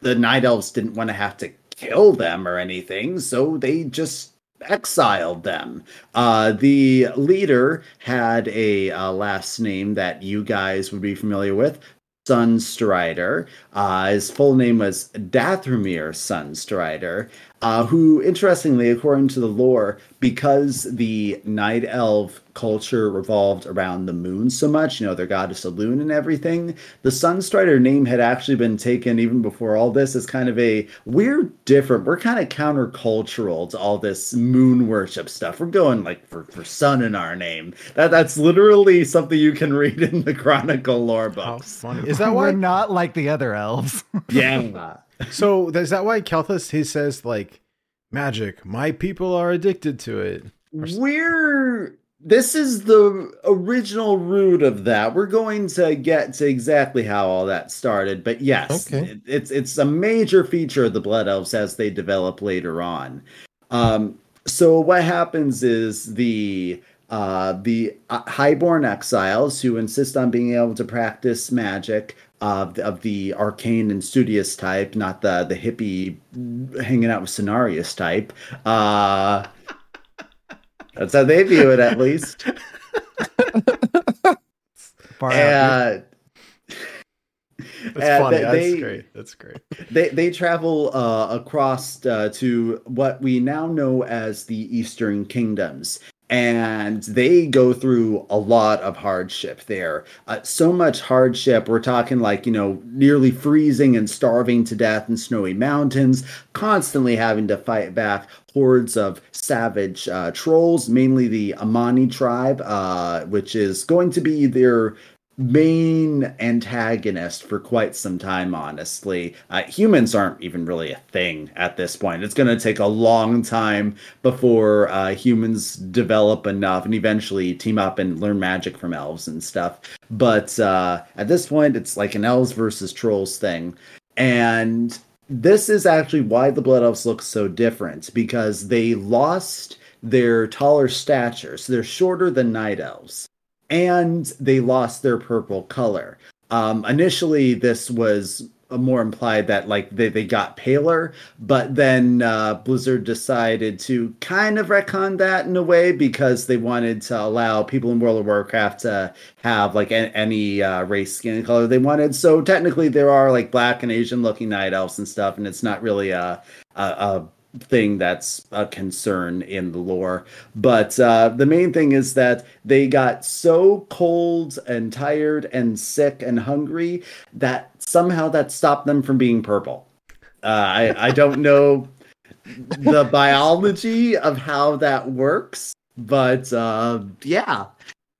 the night elves didn't want to have to kill them or anything so they just exiled them. Uh the leader had a uh, last name that you guys would be familiar with Sunstrider. Uh, his full name was Dath'Remar Sunstrider. uh, who, interestingly, according to the lore, because the Night Elf culture revolved around the moon so much, you know, their goddess of Elune and everything, the Sunstrider name had actually been taken even before all this as kind of a we're different. We're kind of countercultural to all this moon worship stuff. We're going like for, for sun in our name. That that's literally something you can [laughs] read in the Chronicle lore How books. funny is that? why We're Why? not like the other elves. [laughs] Yeah. So is that why Kael'thas he says like magic? My people are addicted to it. We're this is the original root of that. We're going to get to exactly how all that started, but yes, Okay. it- it's it's a major feature of the Blood Elves as they develop later on. Um, so what happens is the uh, the uh, highborn exiles who insist on being able to practice magic of of the arcane and studious type, not the the hippie hanging out with Cenarius type. Uh, that's how they view it, at least. [laughs] Far out, dude. Uh, That's Uh, funny. they- That's they- great. That's great. they they travel uh, across uh, to what we now know as the Eastern Kingdoms, and they go through a lot of hardship there. Uh, so much hardship. We're talking like you know nearly freezing and starving to death in snowy mountains, constantly having to fight back hordes of savage uh, trolls, mainly the Amani tribe, uh, which is going to be their main antagonist for quite some time honestly. Uh, humans aren't even really a thing at this point. It's going to take a long time before uh, humans develop enough and eventually team up and learn magic from elves and stuff. But uh, at this point it's like an elves versus trolls thing. And this is actually why the blood elves look so different because they lost their taller stature so they're shorter than night elves and they lost their purple color. Um, initially, this was more implied that like they, they got paler, but then uh, Blizzard decided to kind of retcon that in a way because they wanted to allow people in World of Warcraft to have like any uh, race, skin color they wanted. So technically, there are like black and Asian looking night elves and stuff, and it's not really a a, a thing that's a concern in the lore. But uh, the main thing is that they got so cold and tired and sick and hungry that somehow that stopped them from being purple. Uh, I, I don't know the biology of how that works, but uh, yeah.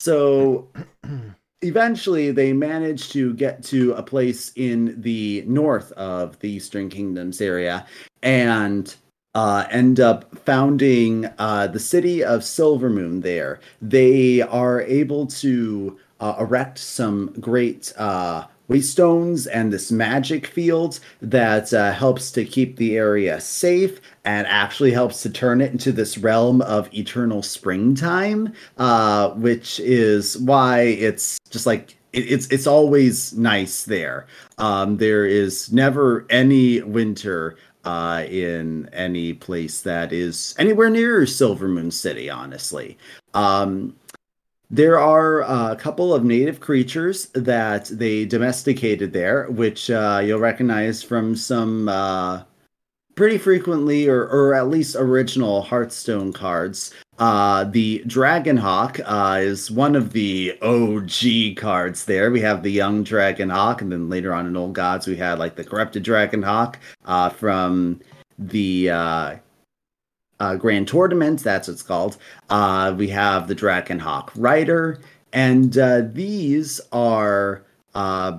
So [clears throat] eventually they managed to get to a place in the north of the Eastern Kingdoms area and uh, end up founding uh, the city of Silvermoon there. They are able to uh, erect some great uh, waystones and this magic field that uh, helps to keep the area safe and actually helps to turn it into this realm of eternal springtime, uh, which is why it's just like it, it's it's always nice there. Um, there is never any winter uh, in any place that is anywhere near Silvermoon City, honestly. Um, there are uh, a couple of native creatures that they domesticated there, which uh, you'll recognize from some uh, pretty frequently, or, or at least original Hearthstone cards. Uh, the Dragonhawk uh, is one of the OG cards there. We have the young Dragonhawk, and then later on in Old Gods, we had like the corrupted Dragonhawk uh, from the uh, Grand Tournament. That's what it's called. Uh, we have the Dragonhawk Rider, and uh, these are uh,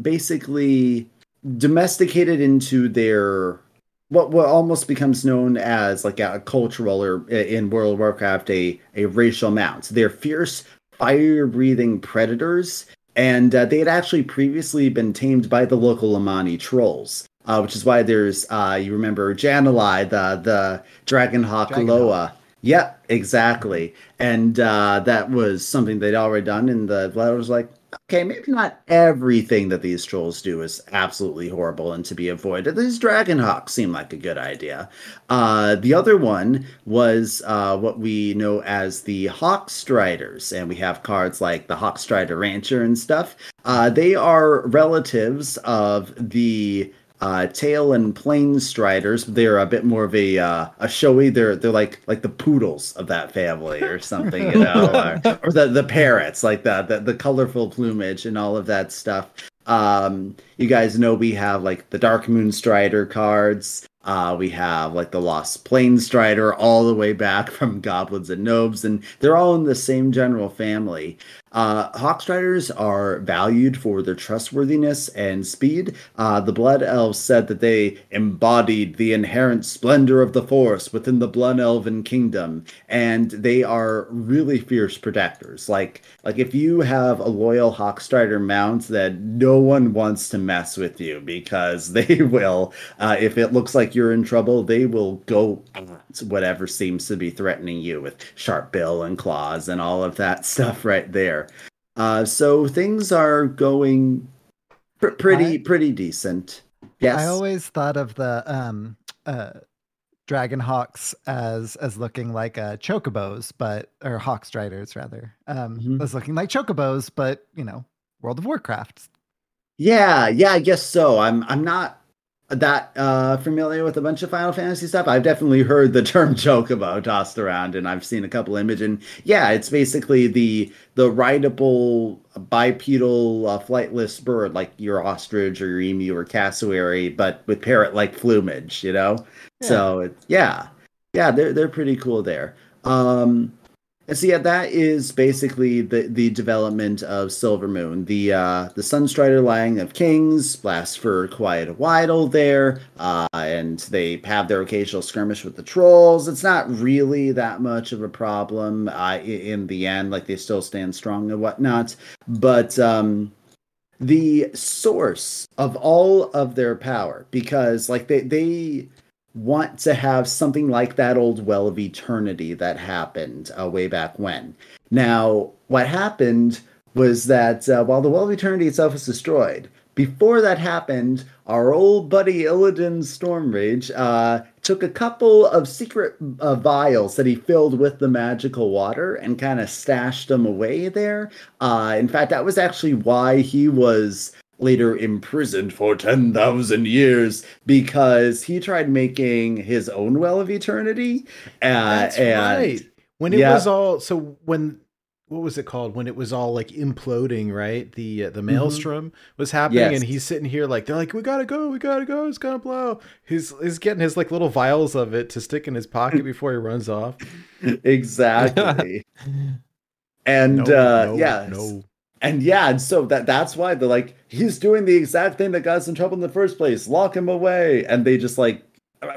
basically domesticated into their what what almost becomes known as like a cultural or in World of Warcraft a a racial mount. They're fierce, fire breathing predators, and uh, they had actually previously been tamed by the local Amani trolls. Uh, which is why there's uh, you remember Jan'alai, the the Dragonhawk Dragonhawk. Loa. Yeah, exactly. And uh, that was something they'd already done, and the letter was like, okay, maybe not everything that these trolls do is absolutely horrible and to be avoided. These Dragonhawks seem like a good idea. Uh, the other one was uh, what we know as the Hawkstriders, and we have cards like the Hawkstrider Rancher and stuff. Uh, they are relatives of the uh, tail and plain striders. They're a bit more of a uh, a showy. They're they're like like the poodles of that family or something, you know, [laughs] or, or the the parrots, like the, the the colorful plumage and all of that stuff. Um, you guys know we have like the Dark Moon Strider cards. Uh, we have like the Lost Plain Strider all the way back [laughs] from Goblins and Gnomes, and they're all in the same general family. Uh, Hawkstriders are valued for their trustworthiness and speed. Uh, the Blood Elves said that they embodied the inherent splendor of the Force within the Blood Elven kingdom, and they are really fierce protectors. Like, like if you have a loyal Hawkstrider mount, that no one wants to mess with you because [laughs] they will. Uh, if it looks like you're in trouble, they will go at whatever seems to be threatening you with sharp bill and claws and all of that [laughs] stuff right there. Uh, so things are going pr- pretty I- pretty decent. Yes. I always thought of the um uh dragon hawks as as looking like uh chocobos, but or hawk striders rather. Um Mhm. as looking like chocobos, but you know, World of Warcraft. Yeah, yeah, I guess so. I'm I'm not that uh familiar with a bunch of Final Fantasy stuff. I've definitely heard the [laughs] term chocobo tossed around and I've seen a couple image and yeah, it's basically the the rideable bipedal uh, flightless bird like your ostrich or your emu or cassowary but with parrot like plumage, you know? So it, yeah. Yeah, they're they're pretty cool there. Um and so yeah, that is basically the the development of Silver Moon. The uh, the Sunstrider Lying of Kings lasts for quite a while there, uh, and they have their occasional skirmish with the trolls. It's not really that much of a problem uh, in the end. Like they still stand strong and whatnot, but um, the source of all of their power, because like they they want to have something like that old well of eternity that happened uh, way back when. Now, what happened was that uh, while the well of eternity itself was destroyed, before that happened, our old buddy Illidan Stormrage uh, took a couple of secret uh, vials that he filled with the magical water and kind of stashed them away there. Uh, in fact, that was actually why he was later imprisoned for 10,000 years because he tried making his own well of eternity. Uh, That's and right. When it yeah. was all so when what was it called when it was all like imploding right the uh, the maelstrom was happening Mm-hmm. Yes. and he's sitting here like they're like we gotta go we gotta go it's gonna blow he's he's getting his like little vials of it to stick in his pocket [laughs] before he runs off exactly. [laughs] and No, uh, no, yeah, no and yeah, and so that that's why they're like, he's doing the exact thing that got us in trouble in the first place. Lock him away. And they just like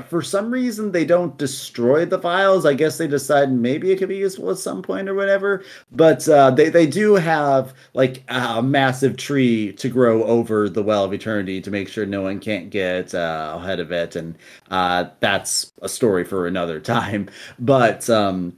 for some reason they don't destroy the files. I guess they decide maybe it could be useful at some point or whatever. But uh, they they do have like a massive tree to grow over the well of eternity to make sure no one can't get uh, ahead of it, and uh, that's a story for another [laughs] time. But um,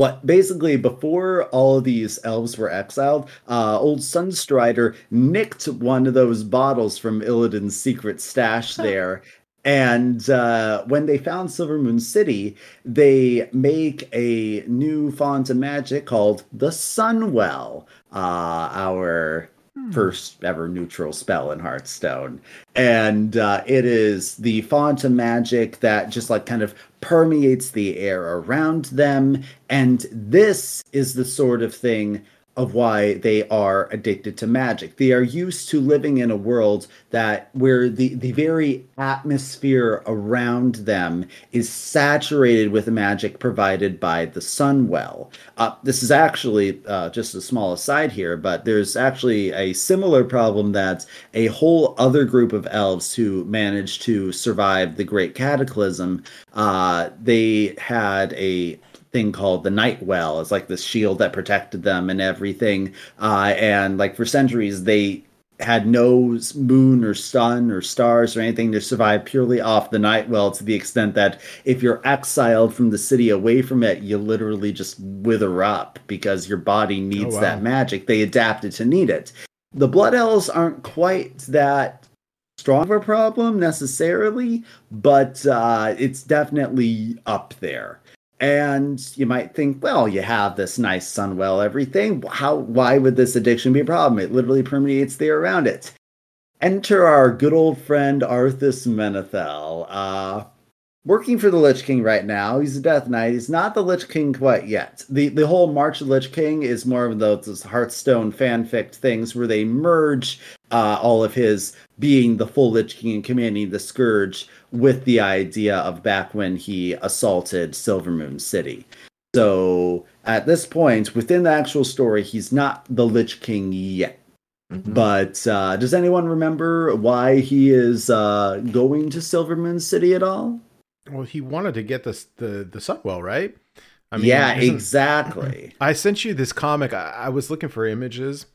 what basically before all of these elves were exiled, uh, old Sunstrider nicked one of those bottles from Illidan's secret stash there. And uh, when they found Silver Moon City, they make a new font of magic called the Sunwell, uh, our first ever neutral spell in Hearthstone. And uh, it is the font of magic that just like kind of permeates the air around them. And this is the sort of thing of why they are addicted to magic. They are used to living in a world that where the, the very atmosphere around them is saturated with magic provided by the Sunwell. Uh, this is actually uh, just a small aside here, but there's actually a similar problem that a whole other group of elves who managed to survive the Great Cataclysm, uh, they had a thing called the Night Well. It's like this shield that protected them and everything. Uh, and like for centuries, they had no moon or sun or stars or anything to survive purely off the night well to the extent that if you're exiled from the city away from it you literally just wither up because your body needs wow. that magic they adapted to need it the blood elves aren't quite that strong of a problem necessarily but uh, it's definitely up there and you might think, well, you have this nice sunwell, everything. How? Why would this addiction be a problem? It literally permeates the air around it. enter our good old friend Arthas Menethil. Uh, working for the Lich King right now. He's a Death Knight. He's not the Lich King quite yet. The the whole March of Lich King is more of those Hearthstone fanfic things where they merge uh, all of his being the full Lich King and commanding the Scourge with the idea of back when he assaulted Silvermoon City. So at this point, within the actual story, he's not the Lich King yet. Mhm. But uh, does anyone remember why he is uh, going to Silvermoon City at all? Well, he wanted to get the the Sunwell, right? I mean, yeah, exactly. [clears throat] I sent you this comic. I, I was looking for images,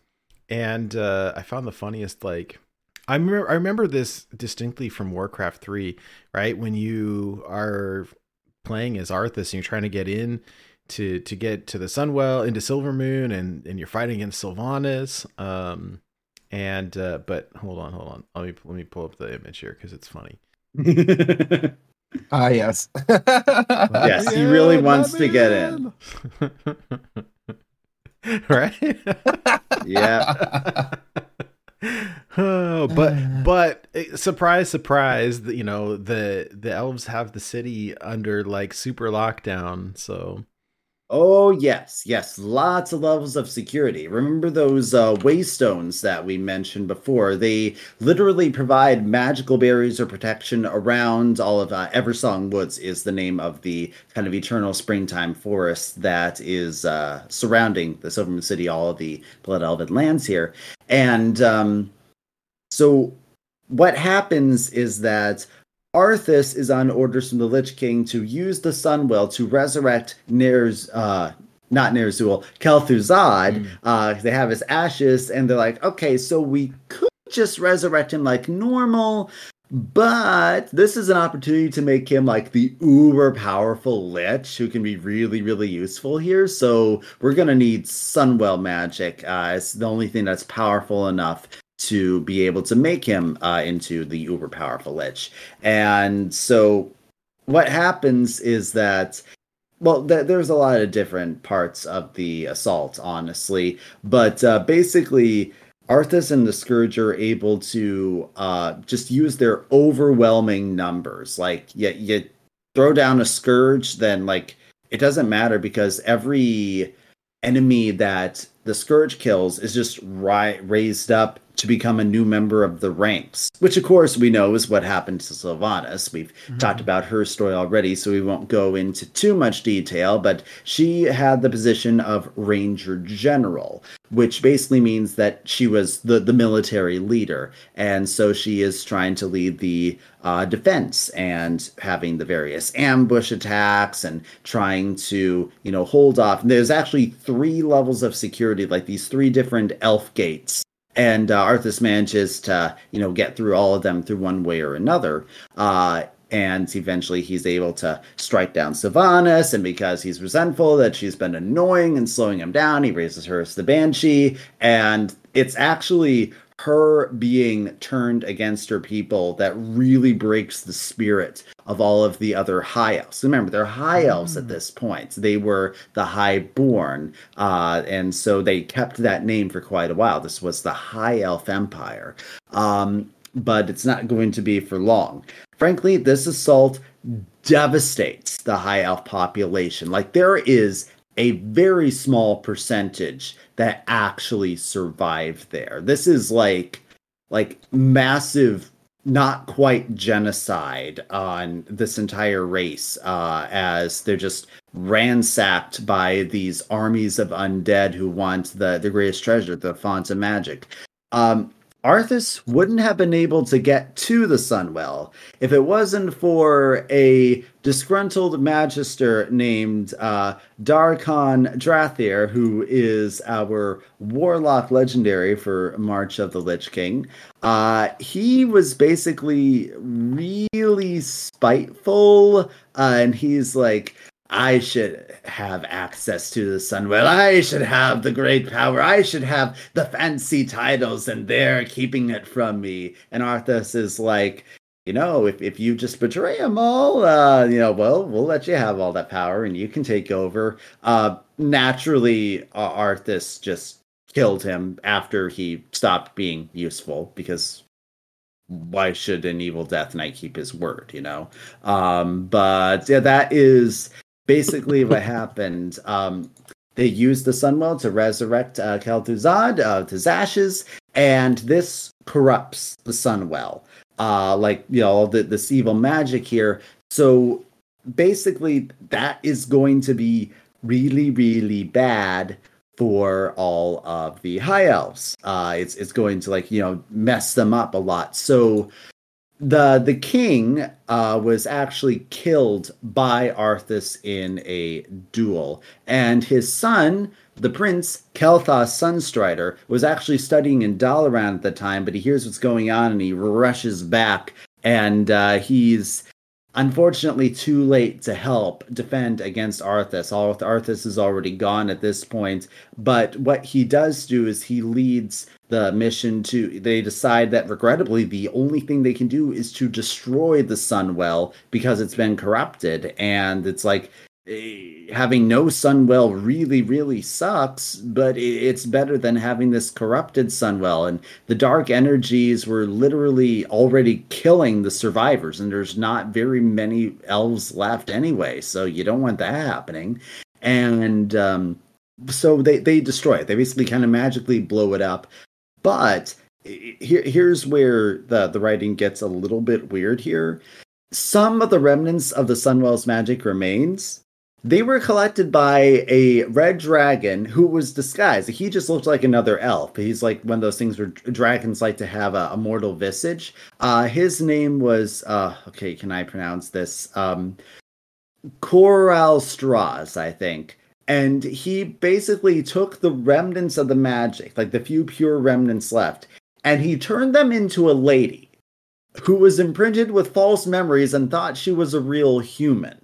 and uh, I found the funniest. Like, I remember, I remember this distinctly from Warcraft Three, right? When you are playing as Arthas and you're trying to get in to to get to the Sunwell into Silvermoon, and and you're fighting against Sylvanas. Um, and uh, but hold on, hold on. Let me let me pull up the image here because it's funny. [laughs] Ah, yes. [laughs] Yes, he really wants to get in. [laughs] right? yeah. Oh, [sighs] but but eh, surprise, surprise! You know the the elves have the city under like super lockdown. So Oh yes, yes, lots of levels of security. Remember those uh, waystones that we mentioned before? They literally provide magical barriers or protection around all of uh, Eversong Woods. Is the name of the kind of eternal springtime forest that is uh, surrounding the Silvermoon City, all of the Blood Elven lands here, and um, so what happens is that Arthas is on orders from the Lich King to use the Sunwell to resurrect Ner's, uh, not Ner'zhul, Kel'Thuzad. Uh, they have his ashes, and they're like, okay, so we could just resurrect him like normal, but this is an opportunity to make him like the uber powerful Lich who can be really, really useful here. So we're gonna need Sunwell magic. Uh, it's the only thing that's powerful enough to be able to make him uh, into the uber powerful lich. And so what happens is that well th- there's a lot of different parts of the assault honestly but uh, basically arthas and the scourge are able to uh, just use their overwhelming numbers like you, you throw down a scourge then like it doesn't matter because every enemy that the scourge kills is just ri- raised up to become a new member of the ranks, which of course we know is what happened to Sylvanas. We've talked about her story already, so we won't go into too much detail, but she had the position of Ranger General, which basically means that she was the, the military leader. And so she is trying to lead the uh, defense and having the various ambush attacks and trying to, you know, hold off. And there's actually three levels of security, like these three different elf gates and uh, Arthas manages to you know get through all of them through one way or another. Uh, and eventually he's able to strike down Sylvanas, and because he's resentful that she's been annoying and slowing him down, he raises her as the Banshee, and it's actually her being turned against her people that really breaks the spirit of all of the other high elves. Remember, they're high elves at this point. They were the highborn, uh, and so they kept that name for quite a while. This was the High Elf Empire, um, but it's not going to be for long. Frankly, this assault devastates the High Elf population. Like there is a very small percentage that actually survive there. This is like like massive not quite genocide on this entire race uh, as they're just ransacked by these armies of undead who want the, the greatest treasure, the font of magic. Um, Arthas wouldn't have been able to get to the Sunwell if it wasn't for a disgruntled magister named uh, Dar'Khan Drathir, who is our warlock legendary for March of the Lich King. Uh, he was basically really spiteful, uh, and he's like, I should have access to the Sunwell. I should have the great power. I should have the fancy titles, and they're keeping it from me. And Arthas is like, you know, if, if you just betray them all, uh, you know, well, we'll let you have all that power and you can take over. Uh, naturally, uh, Arthas just killed him after he stopped being useful because why should an evil death knight keep his word you know um but yeah that is basically what [laughs] happened um they used the sunwell to resurrect uh, Kel'Thuzad uh, to his ashes, and this corrupts the sunwell. Uh, like you know, the, this evil magic here. So basically, that is going to be really, really bad for all of the high elves. Uh, it's it's going to like you know mess them up a lot. So the the king uh, was actually killed by Arthas in a duel, and his son, the prince Kael'thas Sunstrider, was actually studying in Dalaran at the time. But he hears what's going on and he rushes back, and uh, he's unfortunately too late to help defend against Arthas. Arthas is already gone at this point, but what he does do is he leads the mission to they decide that regrettably the only thing they can do is to destroy the sunwell because it's been corrupted and it's like Eh, having no Sunwell really, really sucks, but it's better than having this corrupted Sunwell. And the dark energies were literally already killing the survivors, and there's not very many elves left anyway, so you don't want that happening. And um, so they, they destroy it. They basically kind of magically blow it up. But here, here's where the, the writing gets a little bit weird here. Some of the remnants of the Sunwell's magic remains, they were collected by a red dragon who was disguised. He just looked like another elf. He's like one of those things where dragons like to have a, a mortal visage. Uh, his name was uh, okay. Can I pronounce this? Um, Korialstrasz, I think. And he basically took the remnants of the magic, like the few pure remnants left, and he turned them into a lady who was imprinted with false memories and thought she was a real human.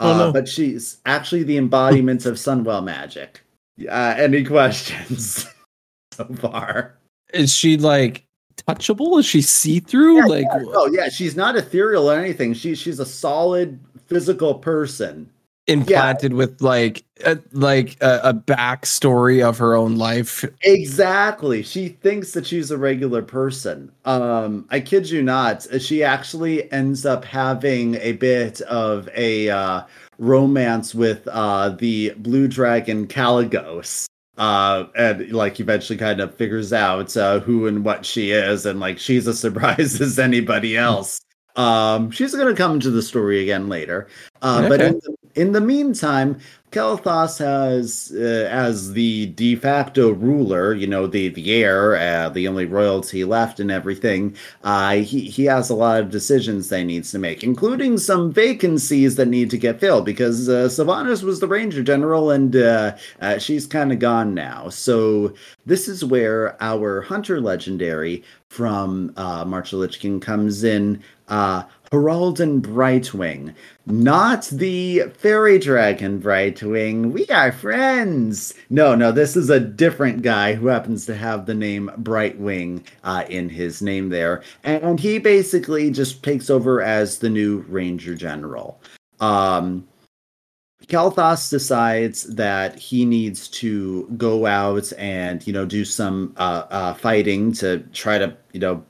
Oh, uh, no. But she's actually the embodiment of Sunwell magic. Uh, any questions [laughs] so far? Is she like touchable? Is she see through? Yeah, like, yeah. oh yeah, she's not ethereal or anything. She she's a solid physical person implanted yeah. with like a, like a, a backstory of her own life. Exactly. She thinks that she's a regular person. Um, I kid you not. She actually ends up having a bit of a uh, romance with uh, the blue dragon Kalecgos. Uh, and like eventually kind of figures out uh, who and what she is, and like she's as surprised [laughs] as anybody else. Um, she's going to come into the story again later. Uh, okay. But in the, in the meantime, Kael'thas has, uh, as the de facto ruler, you know, the the heir, uh, the only royalty left and everything, uh, he he has a lot of decisions that he needs to make, including some vacancies that need to get filled because uh, Sylvanas was the ranger general and uh, uh, she's kind of gone now. So this is where our hunter legendary from uh, March of Lich King comes in. Halduron Brightwing, not the fairy dragon Brightwing. We are friends. No, no, this is a different guy who happens to have the name Brightwing uh, in his name there, and he basically just takes over as the new Ranger General. Um, Kael'thas decides that he needs to go out and you know do some uh, uh, fighting to try to you know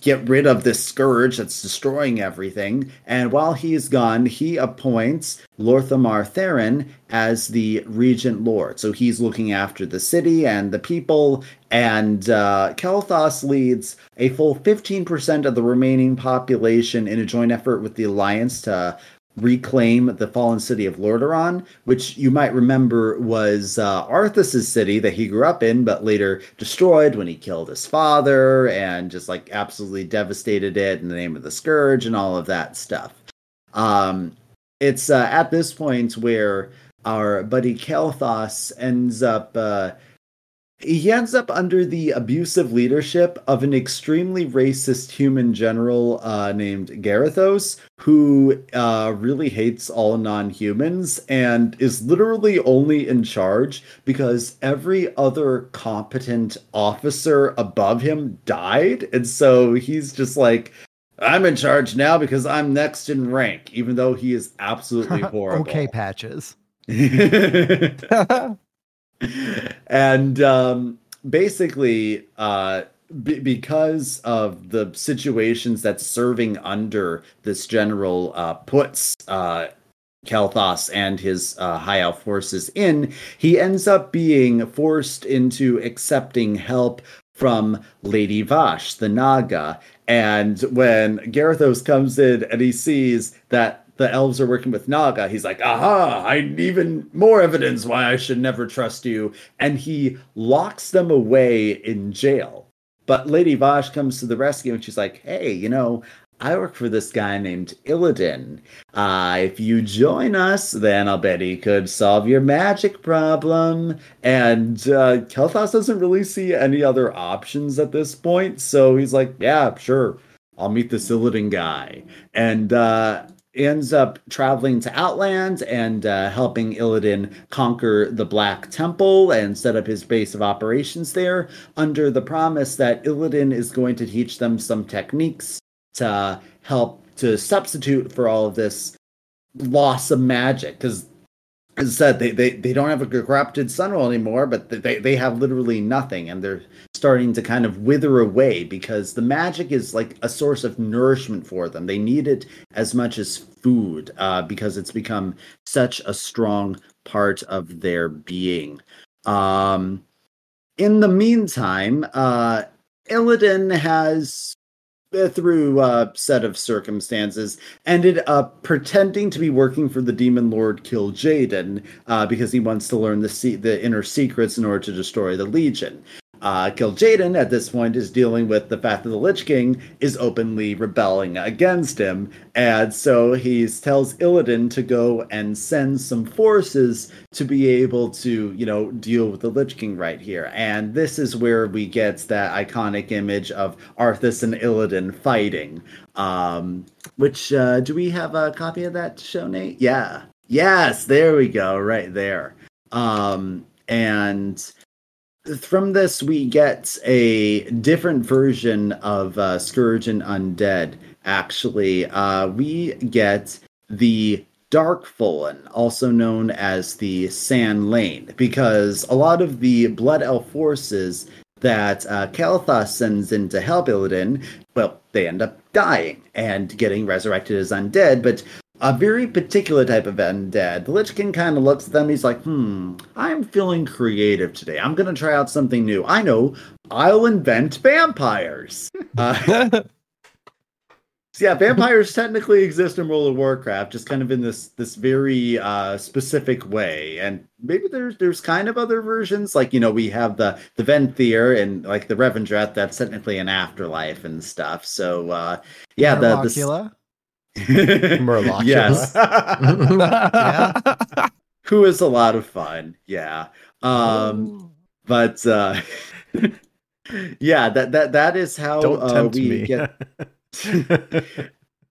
get rid of this scourge that's destroying everything. And while he's gone, he appoints Lor'themar Theron as the regent lord. So he's looking after the city and the people. And uh, Kael'thas leads a full 15% of the remaining population in a joint effort with the Alliance to reclaim the fallen city of Lordaeron, which you might remember was uh, Arthas's city that he grew up in, but later destroyed when he killed his father and just like absolutely devastated it in the name of the scourge and all of that stuff. Um, it's uh, at this point where our buddy Kael'thas ends up uh, he ends up under the abusive leadership of an extremely racist human general uh, named Garithos, who uh, really hates all non-humans and is literally only in charge because every other competent officer above him died, and so he's just like. I'm in charge now because I'm next in rank, even though he is absolutely [laughs] horrible. okay, patches. [laughs] [laughs] and um, basically, uh, be- because of the situations that serving under this general uh, puts uh, Kael'thas and his uh, high elf forces in, he ends up being forced into accepting help from Lady Vashj, the Naga. And when Garithos comes in and he sees that the elves are working with Naga, he's like, aha, I even more evidence why I should never trust you. And he locks them away in jail. But Lady Vashj comes to the rescue and she's like, hey, you know, I work for this guy named Illidan. Uh, if you join us, then I'll bet he could solve your magic problem. And uh, Kael'thas doesn't really see any other options at this point, so he's like, yeah, sure. I'll meet this Illidan guy. And uh, ends up traveling to Outland and uh, helping Illidan conquer the Black Temple and set up his base of operations there under the promise that Illidan is going to teach them some techniques to help to substitute for all of this loss of magic because as I said, they, they, they don't have a corrupted Sunwell anymore, but they, they have literally nothing, and they're starting to kind of wither away because the magic is like a source of nourishment for them. They need it as much as food uh, because it's become such a strong part of their being. Um, in the meantime, uh, Illidan has through a set of circumstances, ended up pretending to be working for the demon lord Kil'jaeden uh, because he wants to learn the se- the inner secrets in order to destroy the Legion. Uh, Kil'jaeden at this point is dealing with the fact that the Lich King is openly rebelling against him, and so he tells Illidan to go and send some forces to be able to, you know, deal with the Lich King right here. And this is where we get that iconic image of Arthas and Illidan fighting. Um, which uh, do we have a copy of that show, Nate? Yeah. Yes, there we go, right there. Um, and from this we get a different version of uh, Scourge and Undead. Actually, uh, we get the Dark Fallen, also known as the San'layn, because a lot of the Blood Elf forces that uh, Kael'thas sends in to help Illidan, well, they end up dying and getting resurrected as undead. But a very particular type of undead. The Lich King kind of looks at them. He's like, hmm, I'm feeling creative today. I'm going to try out something new. I know, I'll invent vampires. [laughs] Uh, so yeah, vampires technically exist in World of Warcraft, just kind of in this this very uh, specific way. And maybe there's there's kind of other versions, like you know we have the the Venthyr and like the Revendreth. That's technically an afterlife and stuff. So uh, yeah, the, the Murlocula. Murloc. yes, [laughs] Yeah. who is a lot of fun. Yeah. Um, but uh, [laughs] yeah, that that that is how Don't uh, tempt we me. get. [laughs]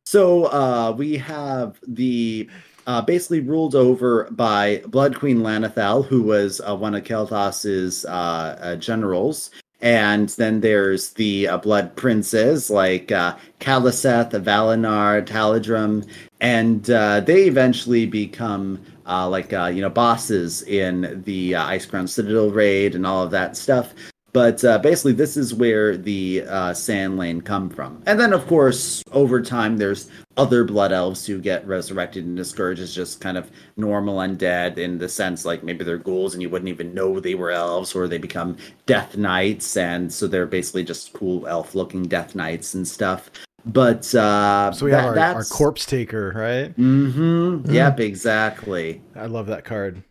so uh, we have the uh, basically ruled over by Blood Queen Lana'thel, who was uh, one of Kael'thas's uh, uh, generals. And then there's the uh, Blood Princes like uh, Keleseth, Valanar, Taldaram, and uh, they eventually become uh, like uh, you know bosses in the uh, Icecrown Citadel raid and all of that stuff. But uh, basically, this is where the uh, San'layn come from. And then, of course, over time, there's other Blood Elves who get resurrected into Scourge as just kind of normal undead in the sense like maybe they're ghouls and you wouldn't even know they were elves, or they become Death Knights, and so they're basically just cool elf-looking Death Knights and stuff. But uh, so we have our, our corpse taker, right? Mm-hmm. Yep, exactly. I love that card.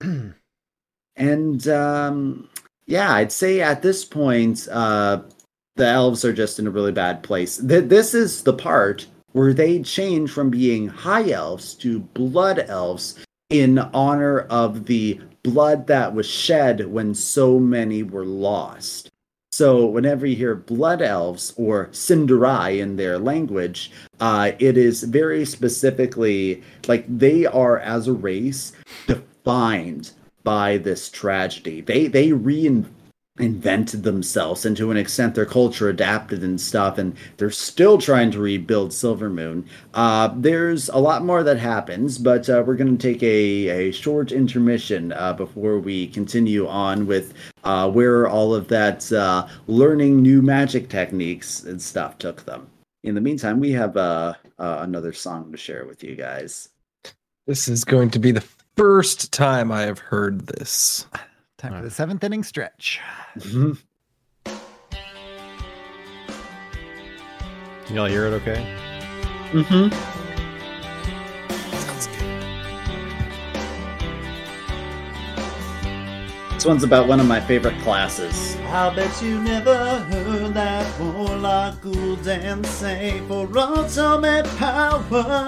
[clears throat] And um, yeah, I'd say at this point, uh, the elves are just in a really bad place. Th- this is the part where they change from being high elves to blood elves in honor of the blood that was shed when so many were lost. So whenever you hear blood elves or Sin'dorei in their language, uh, it is very specifically like they are as a race defined by this tragedy. They they rein invented themselves and to an extent their culture adapted and stuff and they're still trying to rebuild Silvermoon. Uh, there's a lot more that happens but uh, we're going to take a, a short intermission uh, before we continue on with uh, where all of that uh, learning new magic techniques and stuff took them. In the meantime we have uh, another song to share with you guys. This is going to be the first time i have heard this Time for the seventh inning stretch. Can y'all hear it okay? Mm-hmm. This one's about one of my favorite classes. I bet you never heard that Warlock Gul'dan say For ultimate power,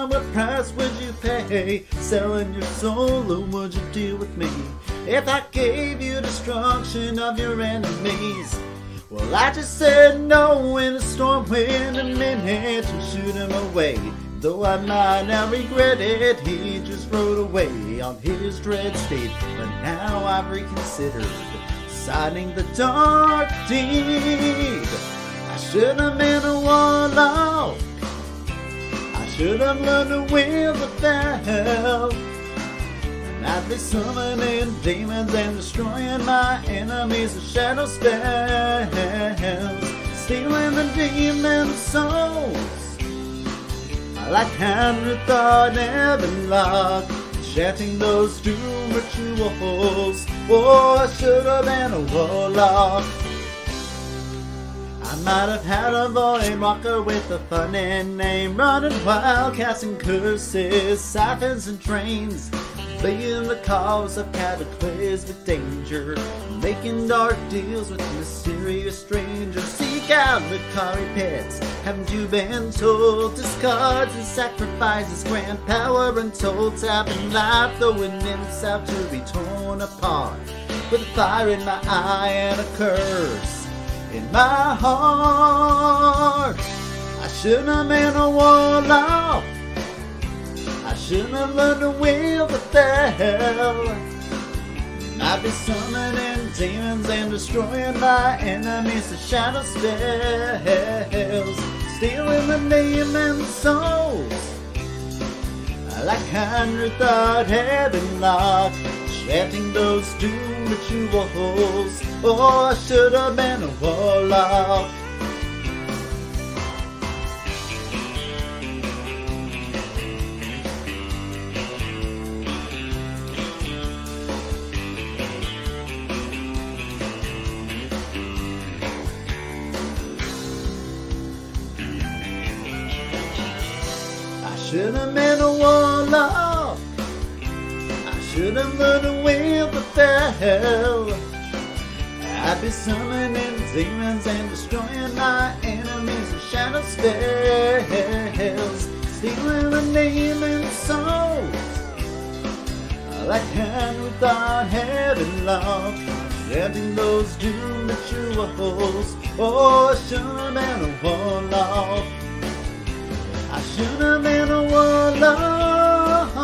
what price would you pay? Selling your soul, or would you deal with me? If I gave you destruction of your enemies, well, I just said no in a storm wind a minute to shoot him away. Though I might now regret it, he just rode away on his dread steed. But now I've reconsidered signing the dark deed. I should have been a warlock. I should have learned to wield the fel. I'd be summoning demons and destroying my enemies with shadow spells, stealing the demon souls like thought and Locke, chanting those doom rituals. Oh, I should have been a warlock. I might have had a void walker with a funny name, running wild, casting curses, siphons and trains. Being the cause of cataclysmic danger, making dark deals with mysterious strangers. Seek out the Kari pits. Haven't you been told? Discards and sacrifices grant power untold. Tapping life, throwing nymphs out to be torn apart. With a fire in my eye and a curse in my heart. I shouldn't have been a warlock. I shouldn't have learned to wield the fel. I'd be summoning demons and destroying my enemies with shadow spells, stealing the name and souls. I like Henry thought been locked, chanting those doom rituals. Oh, I should have been a warlock. Have been a warlock. I should have learned to wield the fel. I'd be summoning demons and destroying my enemies with shadow spells, stealing the name and souls. Like Henry thought heaven locked, chanting those doom rituals. Oh, I should have been a warlock. I should have been a warlock.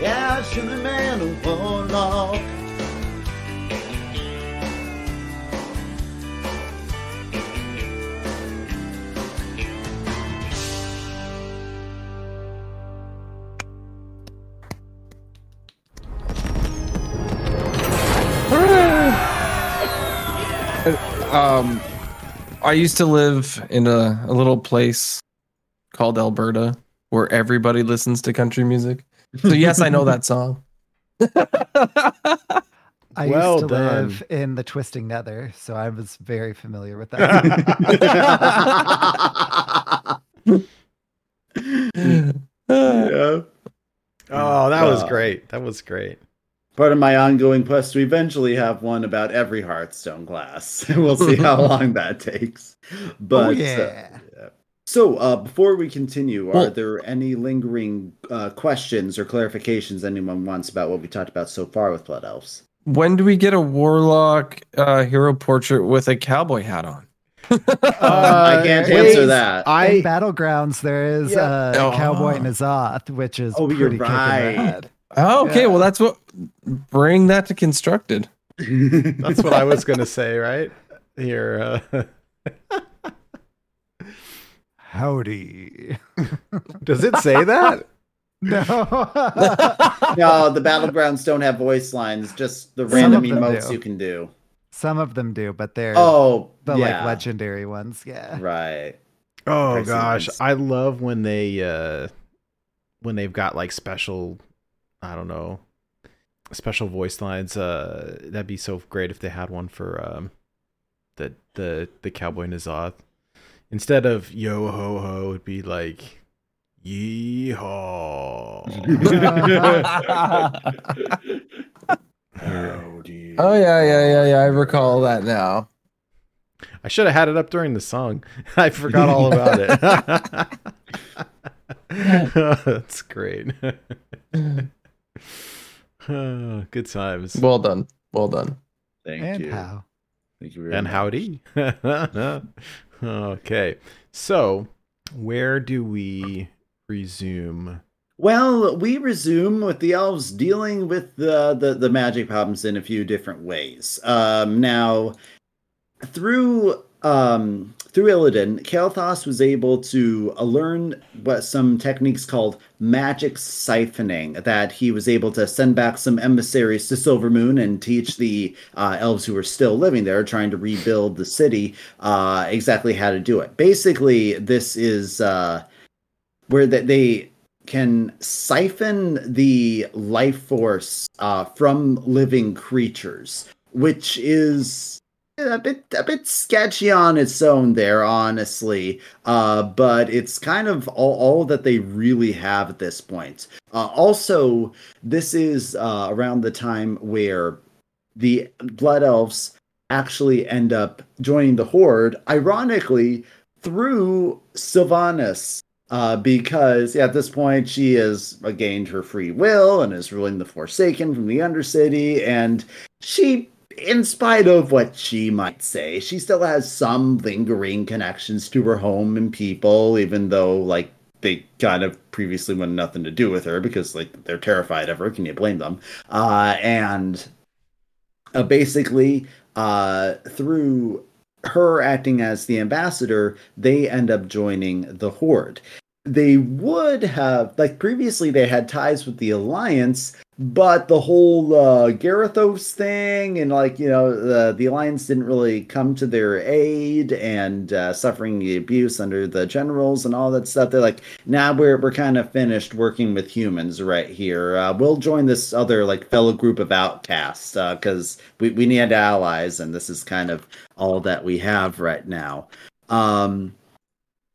Yeah, I should have been a warlock. [sighs] um I used to live in a, a little place called Alberta where everybody listens to country music. So yes, I know that [laughs] song. I Well used to done. live in the twisting nether, so I was very familiar with that. [laughs] [laughs] yeah. Oh, that was great. That was great. Part of my ongoing quest to eventually have one about every Hearthstone class. [laughs] we'll see how [laughs] long that takes. But oh uh, yeah. So, uh, before we continue, are Well- there any lingering uh, questions or clarifications anyone wants about what we talked about so far with Blood Elves? when do we get a warlock uh, hero portrait with a cowboy hat on? [laughs] I can't wait, answer that. I, in I Battlegrounds, there is Yeah. uh, Oh. Cowboy N'Zoth, which is Oh, you're pretty kicking right. Rad. Oh, okay. Yeah. Well, that's what. Bring that to constructed. [laughs] That's what I was gonna say, right? Here, uh, [laughs] Howdy. does it say that? [laughs] No. no, the battlegrounds don't have voice lines, just the random emotes do. you can do. Some of them do, but they're Oh, the yeah. like legendary ones. Yeah. Right. Oh Crazy gosh, ones. I love when they uh when they've got like special I don't know special voice lines. Uh that'd be so great if they had one for um the the the cowboy N'Zoth. Instead of yo ho ho, it'd be like yeehaw. Howdy. [laughs] oh yeah, yeah, yeah, yeah. I recall that now. I should have had it up during the song. [laughs] I forgot all about it. [laughs] That's great. [sighs] Good times. Well done. Well done. Thank and you. how? Thank you very and much. howdy. [laughs] okay. So, where do we resume? Well, we resume with the elves dealing with the, the, the magic problems in a few different ways. Um, now, through um, through Illidan, Kael'thas was able to uh, learn what some techniques called magic siphoning. That he was able to send back some emissaries to Silvermoon and teach the uh, elves who were still living there, trying to rebuild the city, uh, exactly how to do it. Basically, this is uh, where that they can siphon the life force uh, from living creatures, which is a bit a bit sketchy on its own there, honestly. Uh, but it's kind of all, all that they really have at this point. Uh, also, this is uh, around the time where the Blood Elves actually end up joining the Horde, ironically, through Sylvanas. Uh, because at this point she has gained her free will and is ruling the Forsaken from the Undercity, and she, in spite of what she might say, she still has some lingering connections to her home and people, even though like they kind of previously wanted nothing to do with her because like they're terrified of her. Can you blame them? Uh, and uh, basically, uh, through her acting as the ambassador, they end up joining the Horde. They would have, like previously, they had ties with the Alliance, but the whole uh, Garithos thing and, like, you know, the, the Alliance didn't really come to their aid and uh, suffering the abuse under the generals and all that stuff. They're like, nah, we're, we're kind of finished working with humans right here. Uh, we'll join this other, like, fellow group of outcasts because we, we need allies, and this is kind of all that we have right now. Um,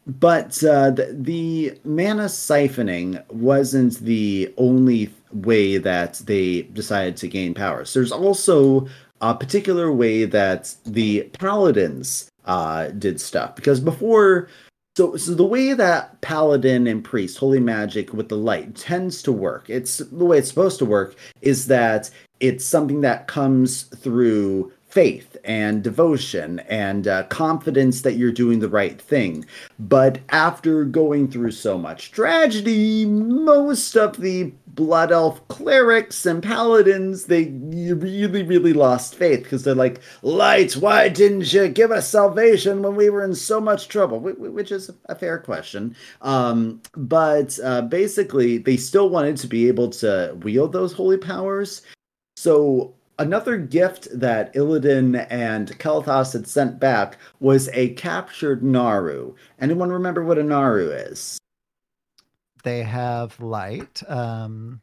but uh, the, the mana siphoning wasn't the only way that they decided to gain powers. There's also a particular way that the paladins uh, did stuff because before. So, so the way that paladin and priest, holy magic with the light, tends to work, it's the way it's supposed to work, is that it's something that comes through faith and devotion and uh, confidence that you're doing the right thing. But after going through so much tragedy, most of the blood elf clerics and paladins they really really lost faith because they're like light why didn't you give us salvation when we were in so much trouble Wh- wh- which is a fair question um, but uh, basically they still wanted to be able to wield those holy powers so another gift that Illidan and Kael'thas had sent back was a captured Naaru. Anyone remember what a Naaru is? They have light. Um,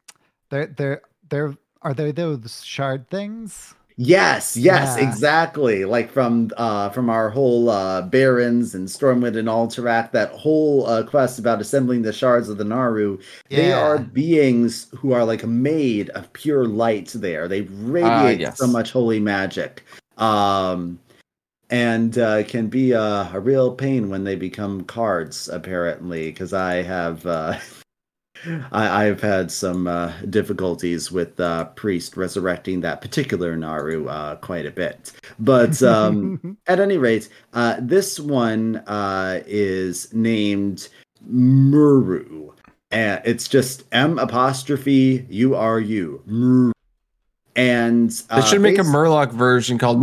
they're they're they're are they those shard things? Yes, yes, Yeah. exactly. Like from uh from our whole uh Barrens and Stormwind and Alterac, that whole uh, quest about assembling the shards of the Naaru. They are beings who are like made of pure light there. They radiate yes. so much holy magic. Um and uh, can be uh, a real pain when they become cards, apparently, because I have uh, [laughs] I, I've had some uh, difficulties with uh, priest resurrecting that particular Naaru uh, quite a bit. But um, [laughs] at any rate, uh, this one uh, is named M'uru. And it's just M apostrophe U R U. M'uru. And They uh, should make a bas- Murloc version called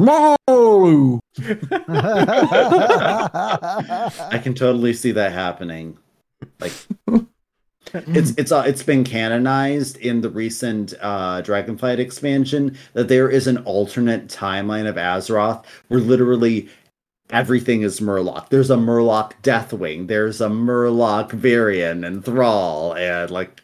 I can totally see that happening. Like it's it's uh, it's been canonized in the recent uh Dragonflight expansion that there is an alternate timeline of Azeroth where literally everything is Murloc. There's a Murloc Deathwing, there's a Murloc Varian and Thrall and like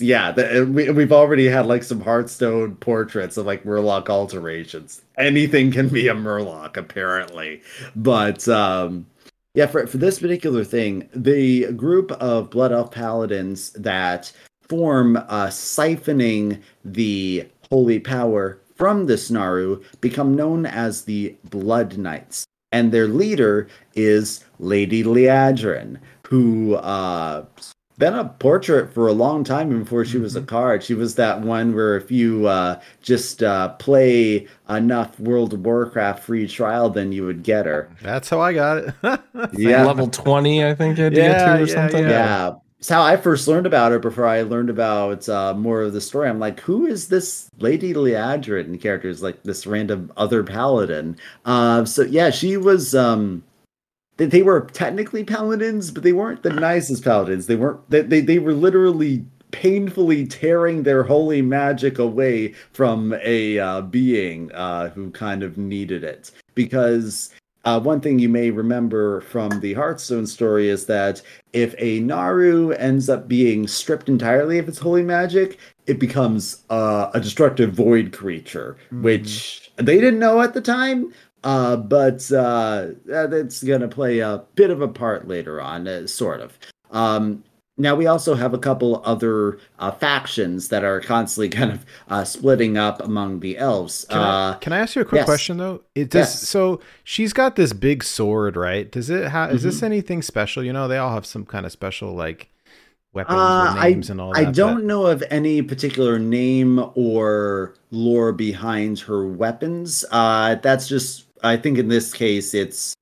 yeah, the, we, we've already had like some Hearthstone portraits of like Murloc alterations. Anything can be a Murloc, apparently. But um, yeah, for, for this particular thing, the group of Blood Elf Paladins that form uh, siphoning the holy power from this Naaru become known as the Blood Knights. And their leader is Lady Liadrin, who uh, been a portrait for a long time before she was a card. She was that one where if you uh, just uh, play enough World of Warcraft free trial, then you would get her. That's how I got it. [laughs] Yeah, Level 20, I think you had Yeah, to or yeah, something. yeah. yeah. It's how I first learned about her before I learned about uh, more of the story. I'm like, who is this Lady Liadrin character? Is like this random other paladin. Uh, so yeah, she was. Um, they, they were technically paladins, but they weren't the nicest paladins. They weren't. They they, they were literally painfully tearing their holy magic away from a uh, being uh, who kind of needed it because uh, one thing you may remember from the Hearthstone story is that if a Naaru ends up being stripped entirely of its holy magic, it becomes uh, a destructive void creature, which they didn't know at the time. Uh, but uh, that's going to play a bit of a part later on, uh, sort of. Um, now we also have a couple other uh, factions that are constantly [laughs] kind of uh, splitting up among the elves. Can, I, uh, can I ask you a quick yes. question though? It does Yes. so she's got this big sword, right? Does it have is Mm-hmm. this anything special? You know, they all have some kind of special like weapons Uh, names and all that. I don't know of any particular name or lore behind her weapons. Uh, that's just, I think in this case, it's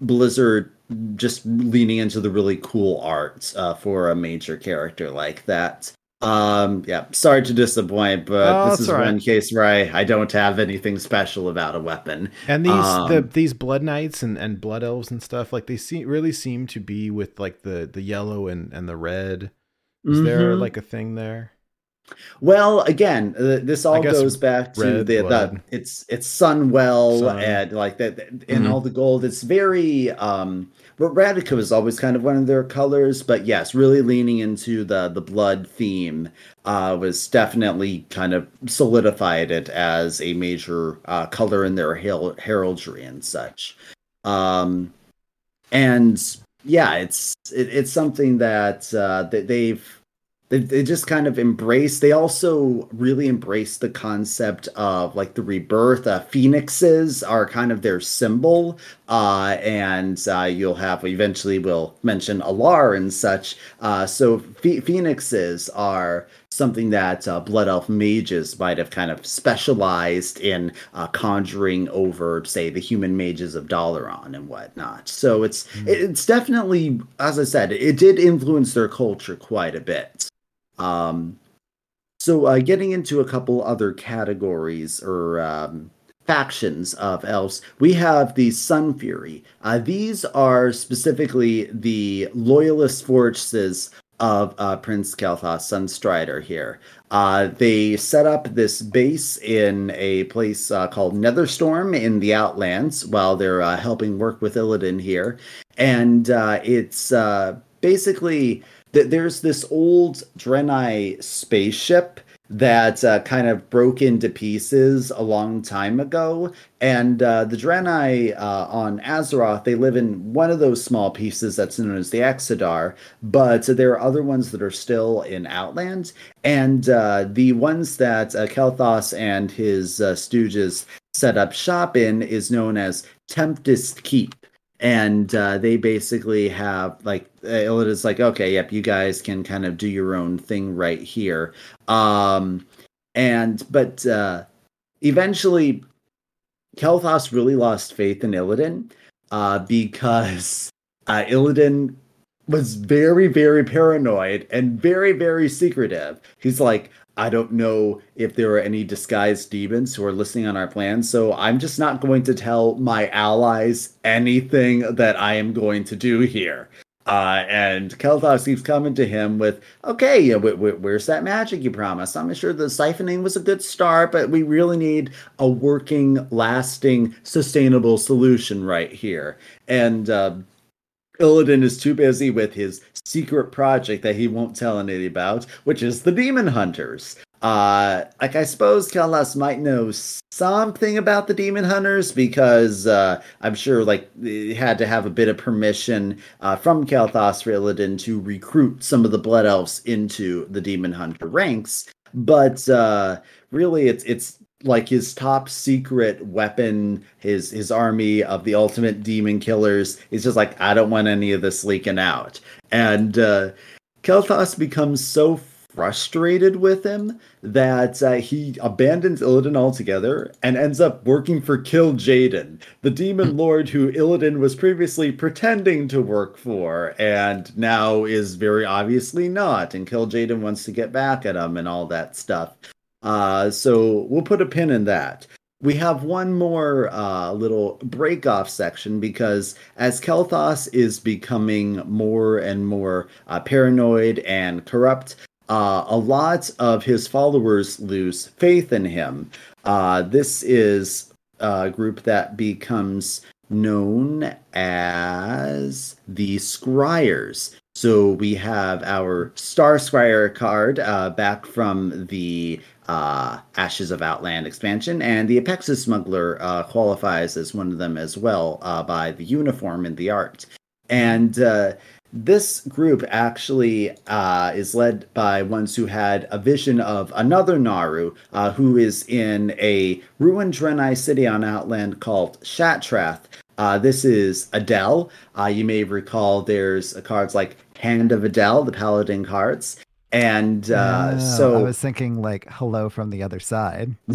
Blizzard just leaning into the really cool art uh, for a major character like that. Um, yeah, sorry to disappoint, but Oh, this is right. one case where I, I don't have anything special about a weapon. And these the Um, these blood knights and, and blood elves and stuff like they seem really seem to be with like the the yellow and and the red. Is there Mhm. like a thing there? Well, again, uh, this all goes back to the, the it's it's Sunwell Sun. and like that and Mhm. all the gold. It's very um but Radica was always kind of one of their colors, but yes, really leaning into the the blood theme uh was definitely kind of solidified it as a major uh color in their heraldry and such. Um and yeah, it's it, it's something that uh that they've they, they just kind of embrace they also really embrace the concept of like the rebirth. Uh, phoenixes are kind of their symbol uh, and uh, you'll have eventually we'll mention Al'ar and such. Uh, so ph- phoenixes are something that uh, blood elf mages might have kind of specialized in uh, conjuring over say the human mages of dalaran and whatnot. So it's it's definitely as i said it did influence their culture quite a bit um, so uh, getting into a couple other categories or um, factions of elves, we have the Sunfury. Uh, these are specifically the loyalist forces of uh, Prince Kael'thas Sunstrider here. Uh, they set up this base in a place uh, called Netherstorm in the Outlands while they're uh, helping work with Illidan here. And uh, it's uh, basically th- there's this old Draenei spaceship that uh, kind of broke into pieces a long time ago. And uh, the Draenei uh, on Azeroth, they live in one of those small pieces that's known as the Exodar, but there are other ones that are still in Outland. And uh, the ones that uh, Kael'thas and his uh, stooges set up shop in is known as Tempest Keep and uh, they basically have like uh, Illida's like, okay, yep, you guys can kind of do your own thing right here. Um, and but uh, eventually, Kael'thas really lost faith in Illidan uh, because uh, Illidan was very, very paranoid and very, very secretive. He's like, I don't know if there are any disguised demons who are listening on our plan, so I'm just not going to tell my allies anything that I am going to do here. Uh, and Kael'thas keeps coming to him with, okay, yeah, wh- wh- where's that magic you promised? I'm sure the siphoning was a good start, but we really need a working, lasting, sustainable solution right here. And uh, Illidan is too busy with his secret project that he won't tell anybody about, which is the Demon Hunters. Uh, like I suppose Kael'thas might know something about the Demon Hunters because uh, I'm sure like he had to have a bit of permission uh, from Kael'thas for Illidan to recruit some of the Blood Elves into the Demon Hunter ranks. But uh, really, it's it's like his top secret weapon, his his army of the ultimate demon killers. He's just like, I don't want any of this leaking out. And uh, Kael'thas becomes so frustrated with him that uh, he abandons Illidan altogether and ends up working for Kil'jaeden, the demon lord who Illidan was previously pretending to work for and now is very obviously not. And Kil'jaeden wants to get back at him and all that stuff. Uh, so we'll put a pin in that. We have one more uh, little break off section because as Kael'thas is becoming more and more uh, paranoid and corrupt, uh, a lot of his followers lose faith in him. Uh, this is a group that becomes known as the Scryers. So we have our Star Scryer card uh, back from the uh, Ashes of Outland expansion, and the Apexis Smuggler uh, qualifies as one of them as well uh, by the uniform and the art. And uh, this group actually uh, is led by ones who had a vision of another Naaru uh, who is in a ruined Draenei city on Outland called Shattrath. Uh, this is A'dal. Uh, you may recall there's cards like Hand of A'dal, the Paladin cards. And uh, Oh, so I was thinking like hello from the other side. [laughs] [laughs]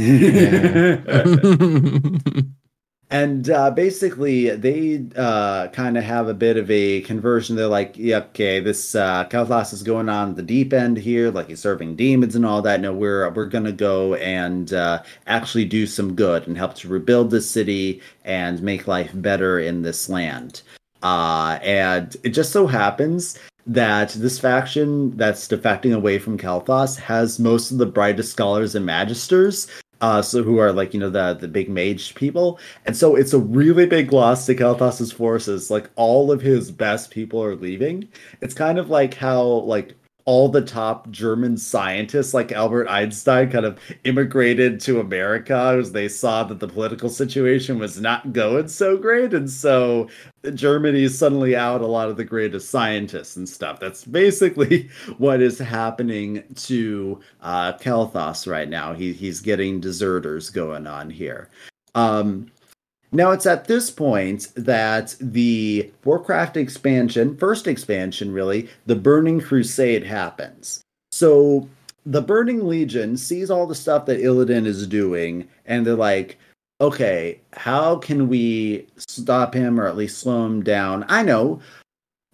and uh, basically they uh, kind of have a bit of a conversion. They're like yeah okay this uh Kael'thas is going on the deep end here like he's serving demons and all that. No we're we're gonna go and uh, actually do some good and help to rebuild the city and make life better in this land. Uh, and it just so happens that this faction that's defecting away from Kael'thas has most of the brightest scholars and magisters uh, so who are like you know the the big mage people, and so it's a really big loss to Kael'thas's forces. Like all of his best people are leaving. It's kind of like how like all the top German scientists, like Albert Einstein, kind of immigrated to America as they saw that the political situation was not going so great, and so Germany is suddenly out a lot of the greatest scientists and stuff. That's basically [laughs] what is happening to uh, Kael'thas right now. He he's getting deserters going on here. Um, now it's at this point that the Warcraft expansion, first expansion really, the Burning Crusade happens. So the Burning Legion sees all the stuff that Illidan is doing, and they're like, okay, how can we stop him or at least slow him down? I know.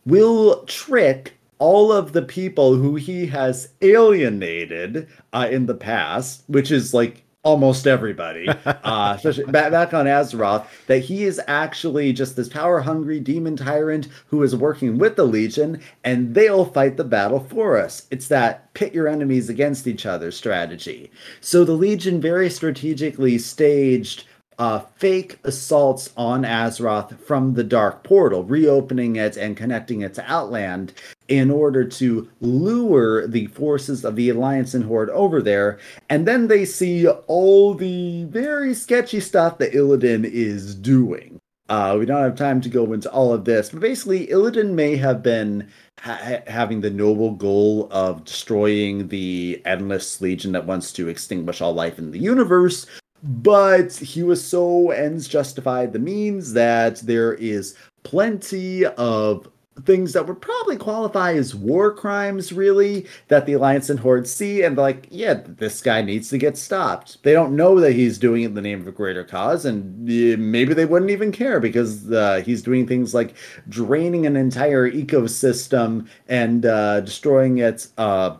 We'll trick all of the people who he has alienated uh, in the past, which is like almost everybody, [laughs] uh, especially back, back on Azeroth, that he is actually just this power hungry demon tyrant who is working with the Legion, and they'll fight the battle for us. It's that pit your enemies against each other strategy. So the Legion very strategically staged uh, fake assaults on Azeroth from the Dark Portal, reopening it and connecting it to Outland in order to lure the forces of the Alliance and Horde over there. And then they see all the very sketchy stuff that Illidan is doing. Uh, we don't have time to go into all of this, but basically, Illidan may have been ha- having the noble goal of destroying the endless legion that wants to extinguish all life in the universe, but he was so ends justified the means that there is plenty of things that would probably qualify as war crimes, really, that the Alliance and Horde see, and like, yeah, this guy needs to get stopped. They don't know that he's doing it in the name of a greater cause, and maybe they wouldn't even care because uh, he's doing things like draining an entire ecosystem and uh, destroying its uh,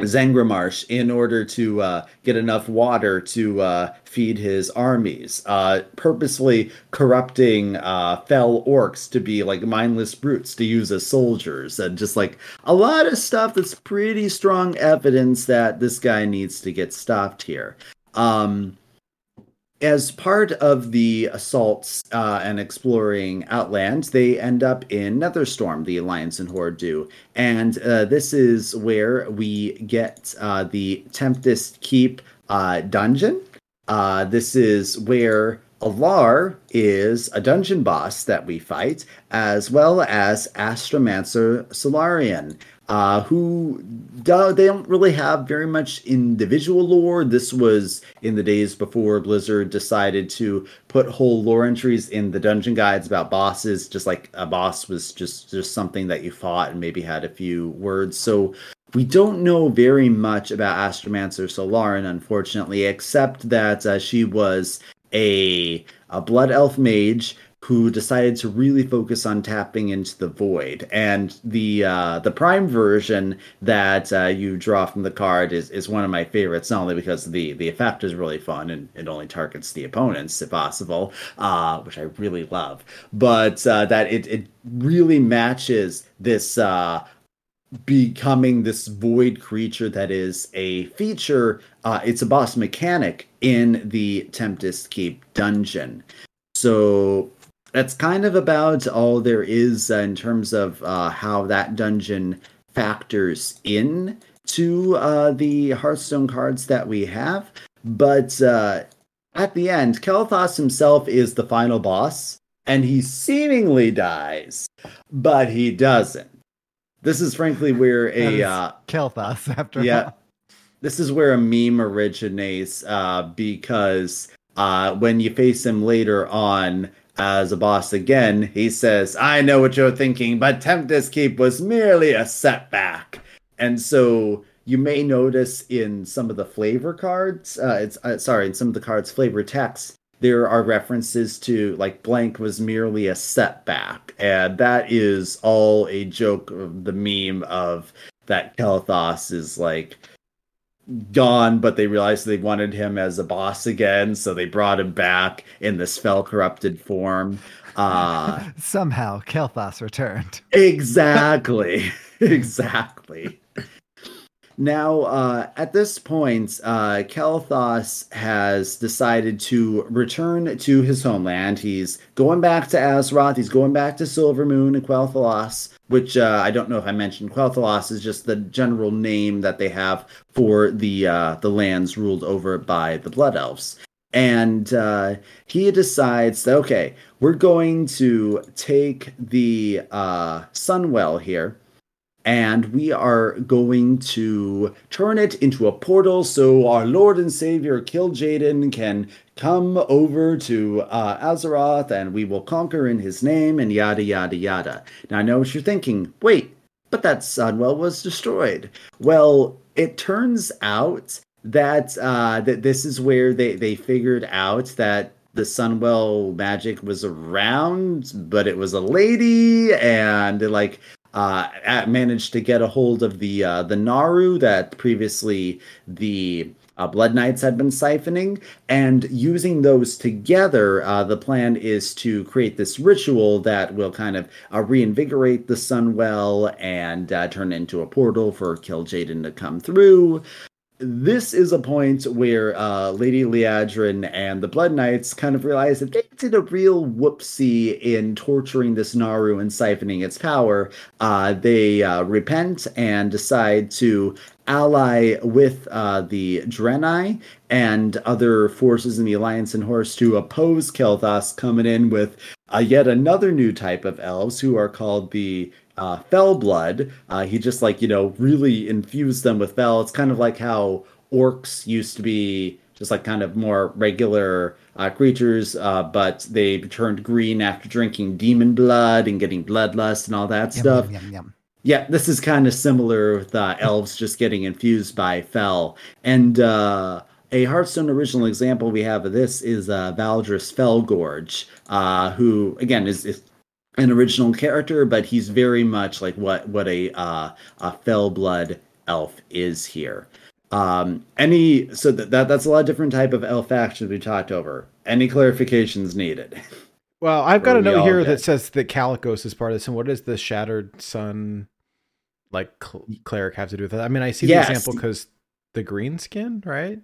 Zangarmarsh in order to uh, get enough water to uh, feed his armies, uh, purposely corrupting uh, fel orcs to be like mindless brutes to use as soldiers, and just like a lot of stuff that's pretty strong evidence that this guy needs to get stopped here. Um, as part of the assaults uh, and exploring Outland, they end up in Netherstorm, the Alliance and Horde do. And uh, this is where we get uh, the Tempest Keep uh, dungeon. Uh, this is where Al'ar is a dungeon boss that we fight, as well as Astromancer Solarian uh, who do, they don't really have very much individual lore. This was in the days before Blizzard decided to put whole lore entries in the dungeon guides about bosses, just like a boss was just just something that you fought and maybe had a few words. So we don't know very much about Astromancer Solarian, unfortunately, except that uh, she was a, a blood elf mage who decided to really focus on tapping into the void. And the uh, the prime version that uh, you draw from the card is, is one of my favorites, not only because the the effect is really fun and it only targets the opponents if possible, uh, which I really love, but uh, that it it really matches this. Uh, becoming this void creature that is a feature uh, it's a boss mechanic in the tempest keep dungeon so that's kind of about all there is uh, in terms of uh, how that dungeon factors in to uh, the Hearthstone cards that we have. But uh, at the end, Kael'thas himself is the final boss, and he seemingly dies, but he doesn't. This is frankly where a uh, Kael'thas after yeah, all. this is where a meme originates uh, because uh, when you face him later on, as a boss again, he says, I know what you're thinking, but Tempest Keep was merely a setback. And so you may notice in some of the flavor cards, uh, it's uh, sorry, in some of the cards' flavor text, there are references to like blank was merely a setback. And that is all a joke of the meme of that Kael'thas is like gone, but they realized they wanted him as a boss again, so they brought him back in this spell corrupted form. Uh, [laughs] Somehow, Kael'thas returned. exactly, [laughs] exactly. Now, uh, at this point, uh, Kael'thas has decided to return to his homeland. He's going back to Azeroth. He's going back to Silvermoon and Quel'Thalas, which uh, I don't know if I mentioned. Quel'Thalas is just the general name that they have for the uh, the lands ruled over by the Blood Elves. And uh, he decides that okay, we're going to take the uh, Sunwell here and we are going to turn it into a portal so our Lord and Savior Kil'jaeden can come over to uh, Azeroth and we will conquer in his name and yada yada yada. Now I know what you're thinking. Wait, but that Sunwell was destroyed. Well, it turns out that uh, that this is where they they figured out that the Sunwell magic was around, but it was a lady, and like uh, managed to get a hold of the uh, the Naaru that previously the uh, Blood Knights had been siphoning, and using those together, uh, the plan is to create this ritual that will kind of uh, reinvigorate the Sunwell and uh, turn into a portal for Kil'jaeden to come through this is a point where uh, Lady Liadrin and the Blood Knights kind of realize that they did a real whoopsie in torturing this Naaru and siphoning its power. Uh, they uh, repent and decide to ally with uh, the Draenei and other forces in the Alliance and Horde to oppose Kael'thas, coming in with uh, yet another new type of elves who are called the uh, Fel blood. Uh, he just like you know really infused them with fel. It's kind of like how orcs used to be just like kind of more regular uh, creatures, uh, but they turned green after drinking demon blood and getting bloodlust and all that Yum, stuff. yum, yum. Yeah, this is kind of similar with uh, elves just getting infused by fel. And uh, a Hearthstone original example we have of this is uh, Valdris Felgorge, uh, who, again, is, is an original character, but he's very much like what, what a, uh, a Fel blood elf is here. Um, any so that, that that's a lot of different type of elf factions we talked over. Any clarifications needed? Well, I've got a note here that says that Kalecgos is part of this. And what does the Shattered Sun, like cl- cleric, have to do with that? I mean, I see Yes. the example because the green skin, right?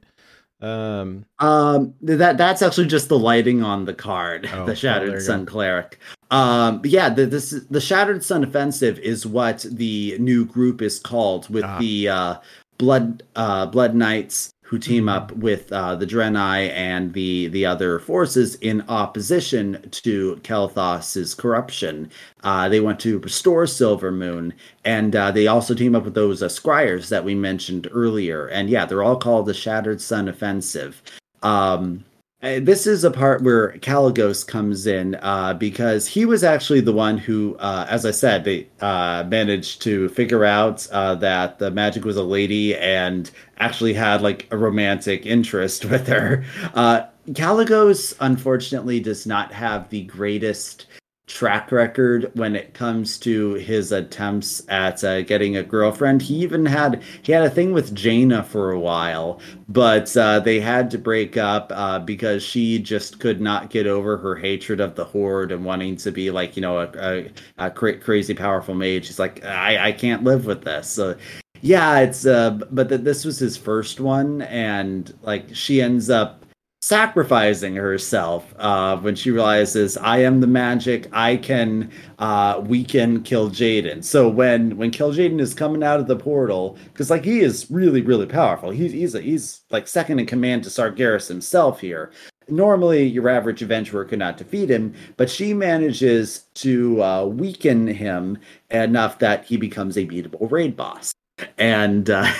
Um, Um, that that's actually just the lighting on the card, Oh, oh, the Shattered you Sun go. Cleric. Um, but yeah, the, this the Shattered Sun Offensive is what the new group is called, with Ah. the uh, blood uh, blood knights who team Mhm. up with uh, the Draenei and the the other forces in opposition to Kael'thas's corruption. Uh, they want to restore Silvermoon, and uh, they also team up with those uh, scryers that we mentioned earlier. And yeah, they're all called the Shattered Sun Offensive. Um, this is a part where Kalecgos comes in uh, because he was actually the one who, uh, as I said, they uh, managed to figure out uh, that the magic was a lady and actually had like a romantic interest [laughs] with her. Uh, Kalecgos, unfortunately, does not have the greatest track record when it comes to his attempts at uh, getting a girlfriend. He even had he had a thing with Jaina for a while, but uh, they had to break up uh, because she just could not get over her hatred of the horde and wanting to be like you know a, a, a cra- crazy powerful mage. She's like I I can't live with this. So yeah, it's uh, but th- this was his first one, and like she ends up sacrificing herself uh, when she realizes I am the magic. I can uh, weaken Kil'jaeden. So when when Kil'jaeden is coming out of the portal, because like he is really really powerful. He's he's a, he's like second in command to Sargeras himself here. Normally, your average adventurer could not defeat him, but she manages to uh, weaken him enough that he becomes a beatable raid boss. And uh,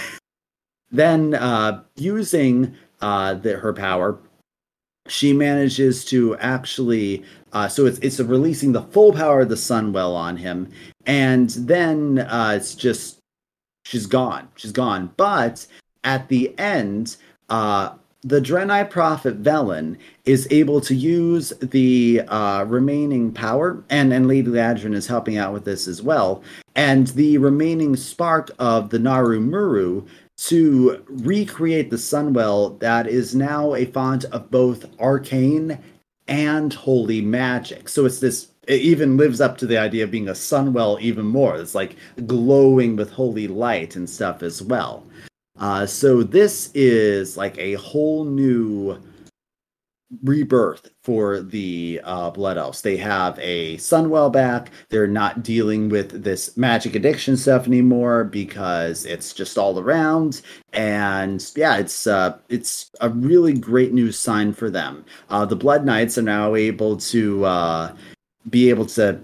[laughs] then, uh, using uh, the, her power, she manages to actually uh, so it's it's releasing the full power of the sunwell on him. And then uh, it's just she's gone. She's gone. But at the end uh, the Draenei prophet Velen is able to use the uh, remaining power, and and Lady Liadrin is helping out with this as well, and the remaining spark of the Naaru M'uru to recreate the Sunwell that is now a font of both arcane and holy magic. So it's this it even lives up to the idea of being a sunwell even more. It's like glowing with holy light and stuff as well. Uh, so this is like a whole new rebirth for the uh, blood elves. They have a sunwell back. They're not dealing with this magic addiction stuff anymore because it's just all around. And yeah, it's uh, it's a really great news sign for them. Uh, the blood knights are now able to uh, be able to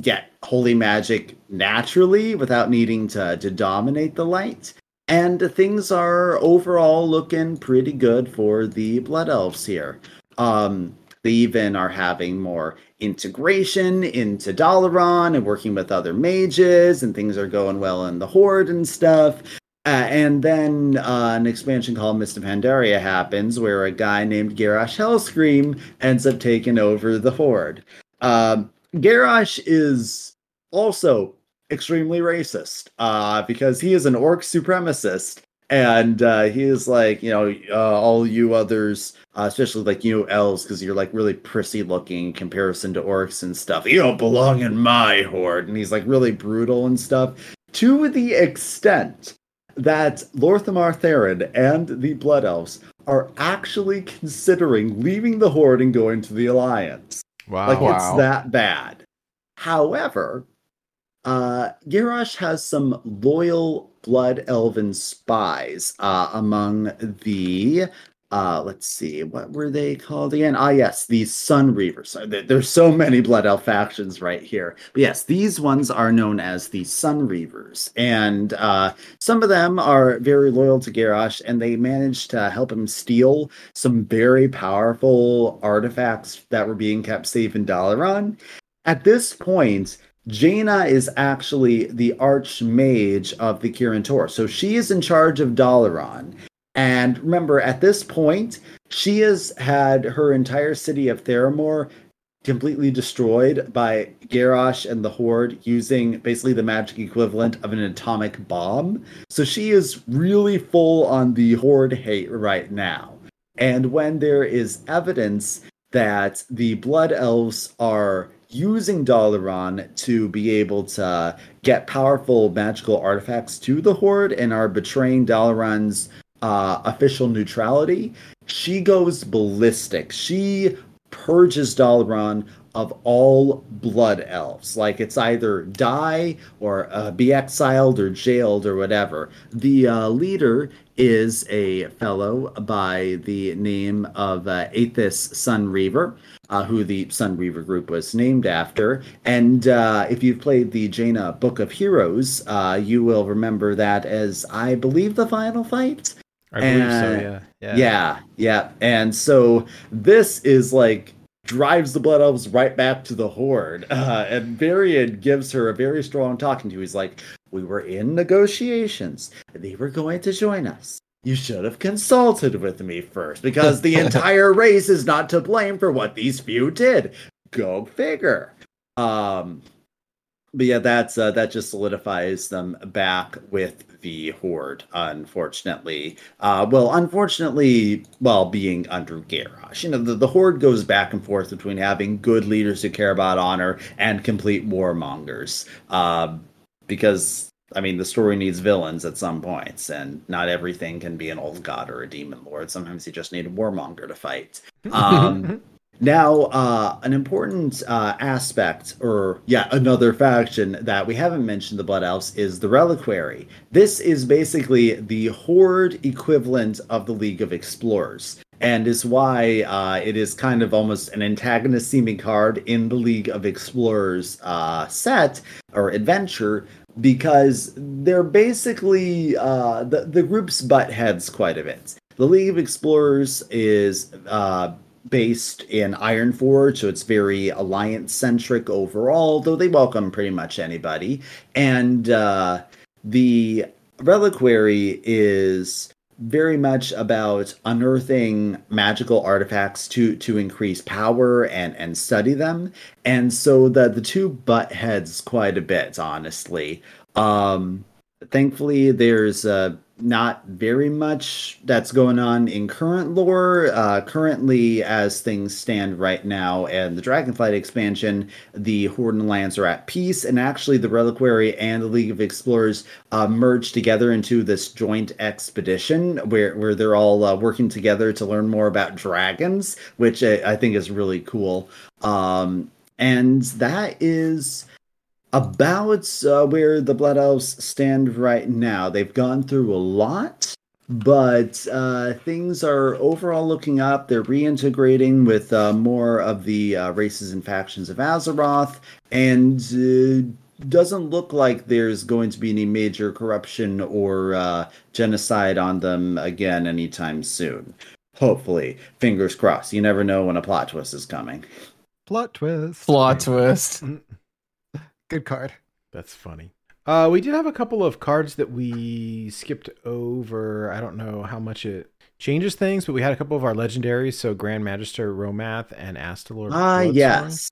get holy magic naturally without needing to to dominate the light. And things are overall looking pretty good for the blood elves here. Um, they even are having more integration into Dalaran and working with other mages, and things are going well in the Horde and stuff. Uh, and then uh, an expansion called Mist of Pandaria happens, where a guy named Garrosh Hellscream ends up taking over the Horde. Um, Garrosh is also extremely racist uh, because he is an orc supremacist. And uh, he is like, you know, uh, all you others, uh, especially like you elves, because you're like really prissy looking in comparison to orcs and stuff. You don't belong in my horde. And he's like really brutal and stuff. To the extent that Lor'themar Theron and the Blood Elves are actually considering leaving the Horde and going to the Alliance. wow. Like Wow. it's that bad. However, uh, Garrosh has some loyal blood elven spies uh, among the uh let's see what were they called again? Ah yes the sun reavers. Uh, there's so many blood elf factions right here. But yes these ones are known as the sun reavers. And uh some of them are very loyal to Garrosh and they managed to help him steal some very powerful artifacts that were being kept safe in Dalaran. At this point Jaina is actually the archmage of the Kirin Tor. So she is in charge of Dalaran. And remember, at this point, she has had her entire city of Theramore completely destroyed by Garrosh and the Horde using basically the magic equivalent of an atomic bomb. So she is really full on the Horde hate right now. And when there is evidence that the Blood Elves are using Dalaran to be able to get powerful magical artifacts to the Horde and are betraying Dalaran's uh, official neutrality, she goes ballistic. She purges Dalaran of all blood elves. Like it's either die or uh, be exiled or jailed or whatever. The uh, leader is a fellow by the name of uh, Aethas Sun Reaver. Uh, who the Sun Reaver group was named after. And uh, if you've played the Jaina Book of Heroes, uh, you will remember that as, I believe, the final fight. I believe so. Yeah. Yeah. Yeah, yeah. And so this is like drives the blood elves right back to the horde. Uh, and Varian gives her a very strong talking to. He's like, "We were in negotiations. They were going to join us. You should have consulted with me first, because the [laughs] entire race is not to blame for what these few did. Go figure." Um, but yeah, that's uh, that just solidifies them back with the horde. Unfortunately, uh, well, unfortunately, while being under Garrosh, you know, the, the horde goes back and forth between having good leaders who care about honor and complete warmongers. Uh, because I mean, the story needs villains at some points, and not everything can be an old god or a demon lord. Sometimes you just need a warmonger to fight. [laughs] Um, now, uh, an important uh, aspect, or yeah, another faction that we haven't mentioned the Blood Elves is the Reliquary. This is basically the Horde equivalent of the League of Explorers, and is why uh, it is kind of almost an antagonist seeming card in the League of Explorers uh, set or adventure because they're basically uh, the the group's butt heads quite a bit. The League of Explorers is uh, based in Ironforge, so it's very alliance centric overall. Though they welcome pretty much anybody, and uh, the Reliquary is very much about unearthing magical artifacts to to increase power and and study them and so the the two butt heads quite a bit honestly um thankfully there's uh not very much that's going on in current lore uh currently as things stand right now and the dragonflight expansion the horde and alliance are at peace and actually the reliquary and the league of explorers uh merged together into this joint expedition where where they're all uh, working together to learn more about dragons which I, I think is really cool. Um and that is about uh, where the Blood Elves stand right now. They've gone through a lot, but uh, things are overall looking up. They're reintegrating with uh, more of the uh, races and factions of Azeroth, and uh, doesn't look like there's going to be any major corruption or uh, genocide on them again anytime soon. Hopefully, fingers crossed. You never know when a plot twist is coming. Plot twist. Plot twist. Good card. That's funny. Uh, we did have a couple of cards that we skipped over. I don't know how much it changes things, but we had a couple of our legendaries. So Grand Magister Rommath and Astalor. Ah, Bloodsworn. yes.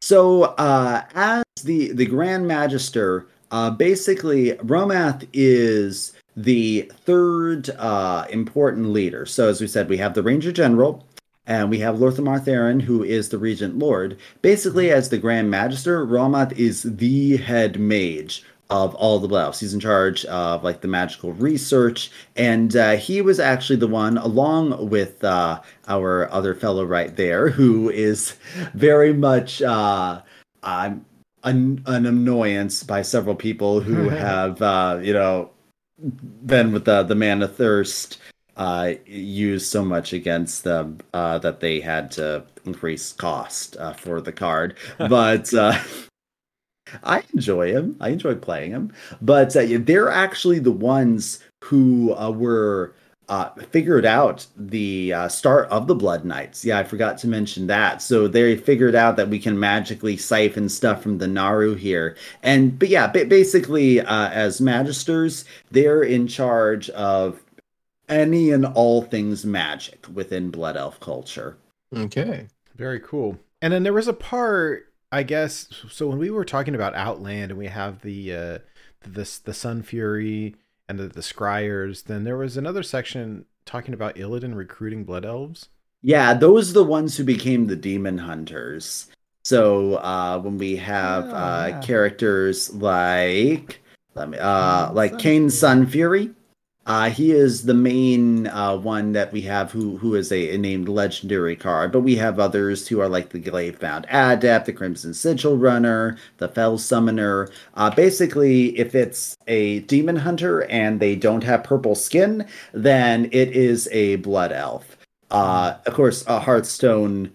So, uh, as the the Grand Magister, uh, basically, Rommath is the third uh, important leader. So, as we said, we have the Ranger General, and we have Lor'themar Theron, who is the Regent Lord. Basically, as the Grand Magister, Rommath is the head mage of all the Blouse. He's in charge of like the magical research, and uh, he was actually the one, along with uh, our other fellow right there, who is very much uh, um, an, an annoyance by several people who [laughs] have uh, you know been with the the Manathirst uh, used so much against them uh, that they had to increase cost uh, for the card. [laughs] But uh, I enjoy him. I enjoy playing him. But uh, they're actually the ones who uh, were uh, figured out the uh, start of the Blood Knights. Yeah, I forgot to mention that. So they figured out that we can magically siphon stuff from the Naaru here. And but yeah, ba- basically, uh, as magisters, they're in charge of any and all things magic within Blood Elf culture. Okay. Very cool. And then there was a part, I guess. So when we were talking about Outland, and we have the uh, the the Sunfury and the, the Scryers, then there was another section talking about Illidan recruiting Blood Elves. Yeah, those are the ones who became the demon hunters. So uh, when we have Oh, uh, characters like let me uh, like Sun Kane. Sunfury, uh, he is the main uh, one that we have who who is a, a named legendary card. But we have others who are like the Glaivebound Adept, the Crimson Sigil Runner, the Fel Summoner. Uh, basically, if it's a demon hunter and they don't have purple skin, then it is a blood elf. Uh, of course, a Hearthstone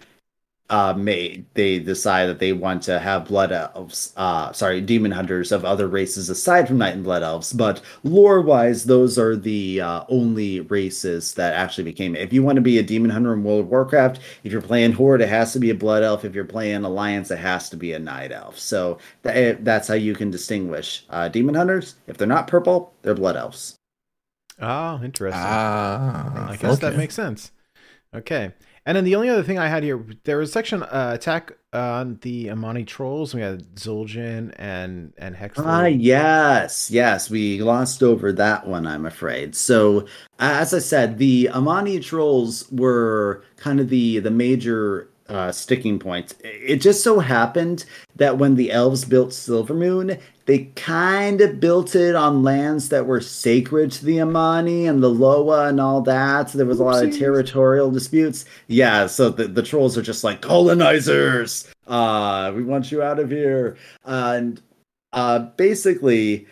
uh, made they decide that they want to have blood elves, uh, sorry, demon hunters of other races aside from night and blood elves. But lore wise, those are the uh, only races that actually became. If you want to be a demon hunter in World of Warcraft, if you're playing Horde, it has to be a blood elf. If you're playing Alliance, it has to be a night elf. So that, that's how you can distinguish uh, demon hunters. If they're not purple, they're blood elves. Oh, interesting. Ah. I guess that makes sense. Okay. And then the only other thing I had here, there was a section uh, attack on the Amani trolls. We had Zul'jin and and Hex. Ah, yes, yes, we glossed over that one, I'm afraid. So, as I said, the Amani trolls were kind of the the major uh, sticking points. It just so happened that when the elves built Silvermoon, they kind of built it on lands that were sacred to the Amani and the Loa and all that. So there was a lot of territorial disputes. Yeah, so the, the trolls are just like colonizers. Uh, we want you out of here. and uh, basically,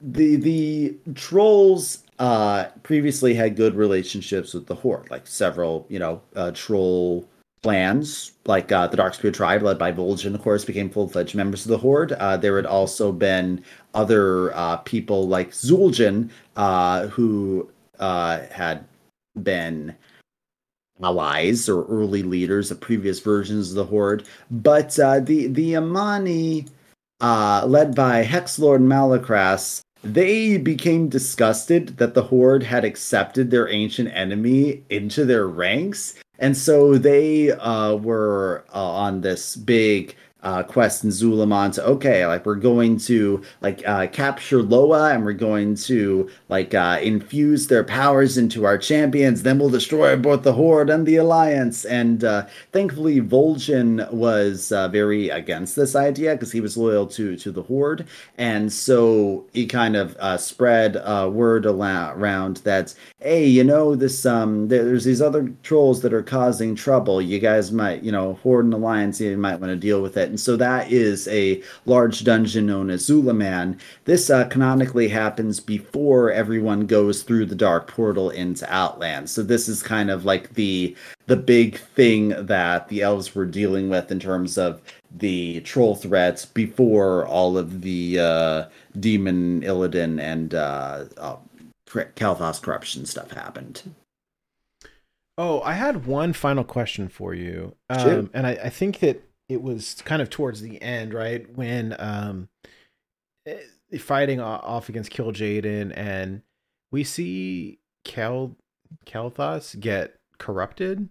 the the trolls uh, previously had good relationships with the horde, like several you know uh, troll clans, like uh, the Darkspear tribe, led by Vol'jin, of course, became full fledged members of the horde. Uh, there had also been other uh, people like Zul'jin, uh, who uh, had been allies or early leaders of previous versions of the horde but uh, the the amani led by hexlord malacrass they became disgusted that the horde had accepted their ancient enemy into their ranks and so they uh, were uh, on this big uh, quest in Zul'Aman to okay, like we're going to like uh, capture Loa and we're going to like uh, infuse their powers into our champions. Then we'll destroy both the Horde and the Alliance. And uh, thankfully, Vol'jin was uh, very against this idea because he was loyal to to the Horde, and so he kind of uh, spread uh, word around that hey, you know this um there's these other trolls that are causing trouble. You guys might you know Horde and Alliance you might want to deal with it. And so that is a large dungeon known as Zul'Aman. This uh, canonically happens before everyone goes through the dark portal into Outland. So this is kind of like the the big thing that the elves were dealing with in terms of the troll threats before all of the uh, demon Illidan and uh, uh, Kael'thas corruption stuff happened. Oh, I had one final question for you. Um, and I, I think that it was kind of towards the end, right? When um, eh, fighting off against Kil'jaeden, and we see Cal Kael'thas get corrupted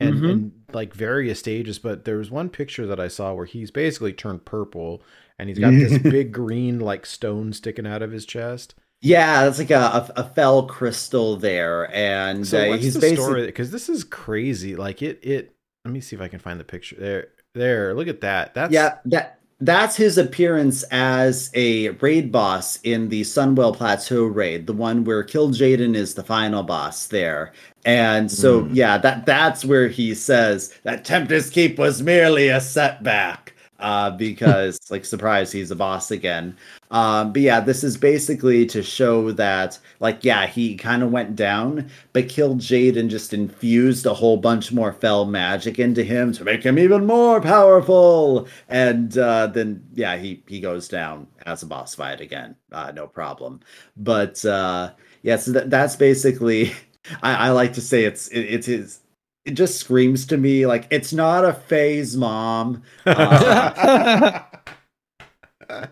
and Mhm. in like various stages. But there was one picture that I saw where he's basically turned purple and he's got this [laughs] big green like stone sticking out of his chest. Yeah, that's like a, a, a fel crystal there, and So uh, he's the basically story? Because this is crazy. Like it, it. Let me see if I can find the picture. There, there. Look at that. That's yeah that that's his appearance as a raid boss in the Sunwell Plateau raid, the one where Kil'jaeden is the final boss there. And so Hmm. yeah, that that's where he says that Tempest Keep was merely a setback. Uh, because like surprise, he's a boss again. Um, but yeah, this is basically to show that like yeah, he kind of went down, but Kil'jaeden just infused a whole bunch more fel magic into him to make him even more powerful. And uh, then yeah, he he goes down as a boss fight again, uh, no problem. But uh, yeah, so that, that's basically. [laughs] I, I like to say it's it, it's his it just screams to me like it's not a phase, mom. Uh, [laughs]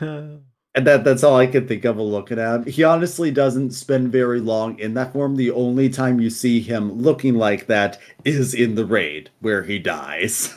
and that that's all I can think of looking at. He honestly doesn't spend very long in that form. The only time you see him looking like that is in the raid where he dies.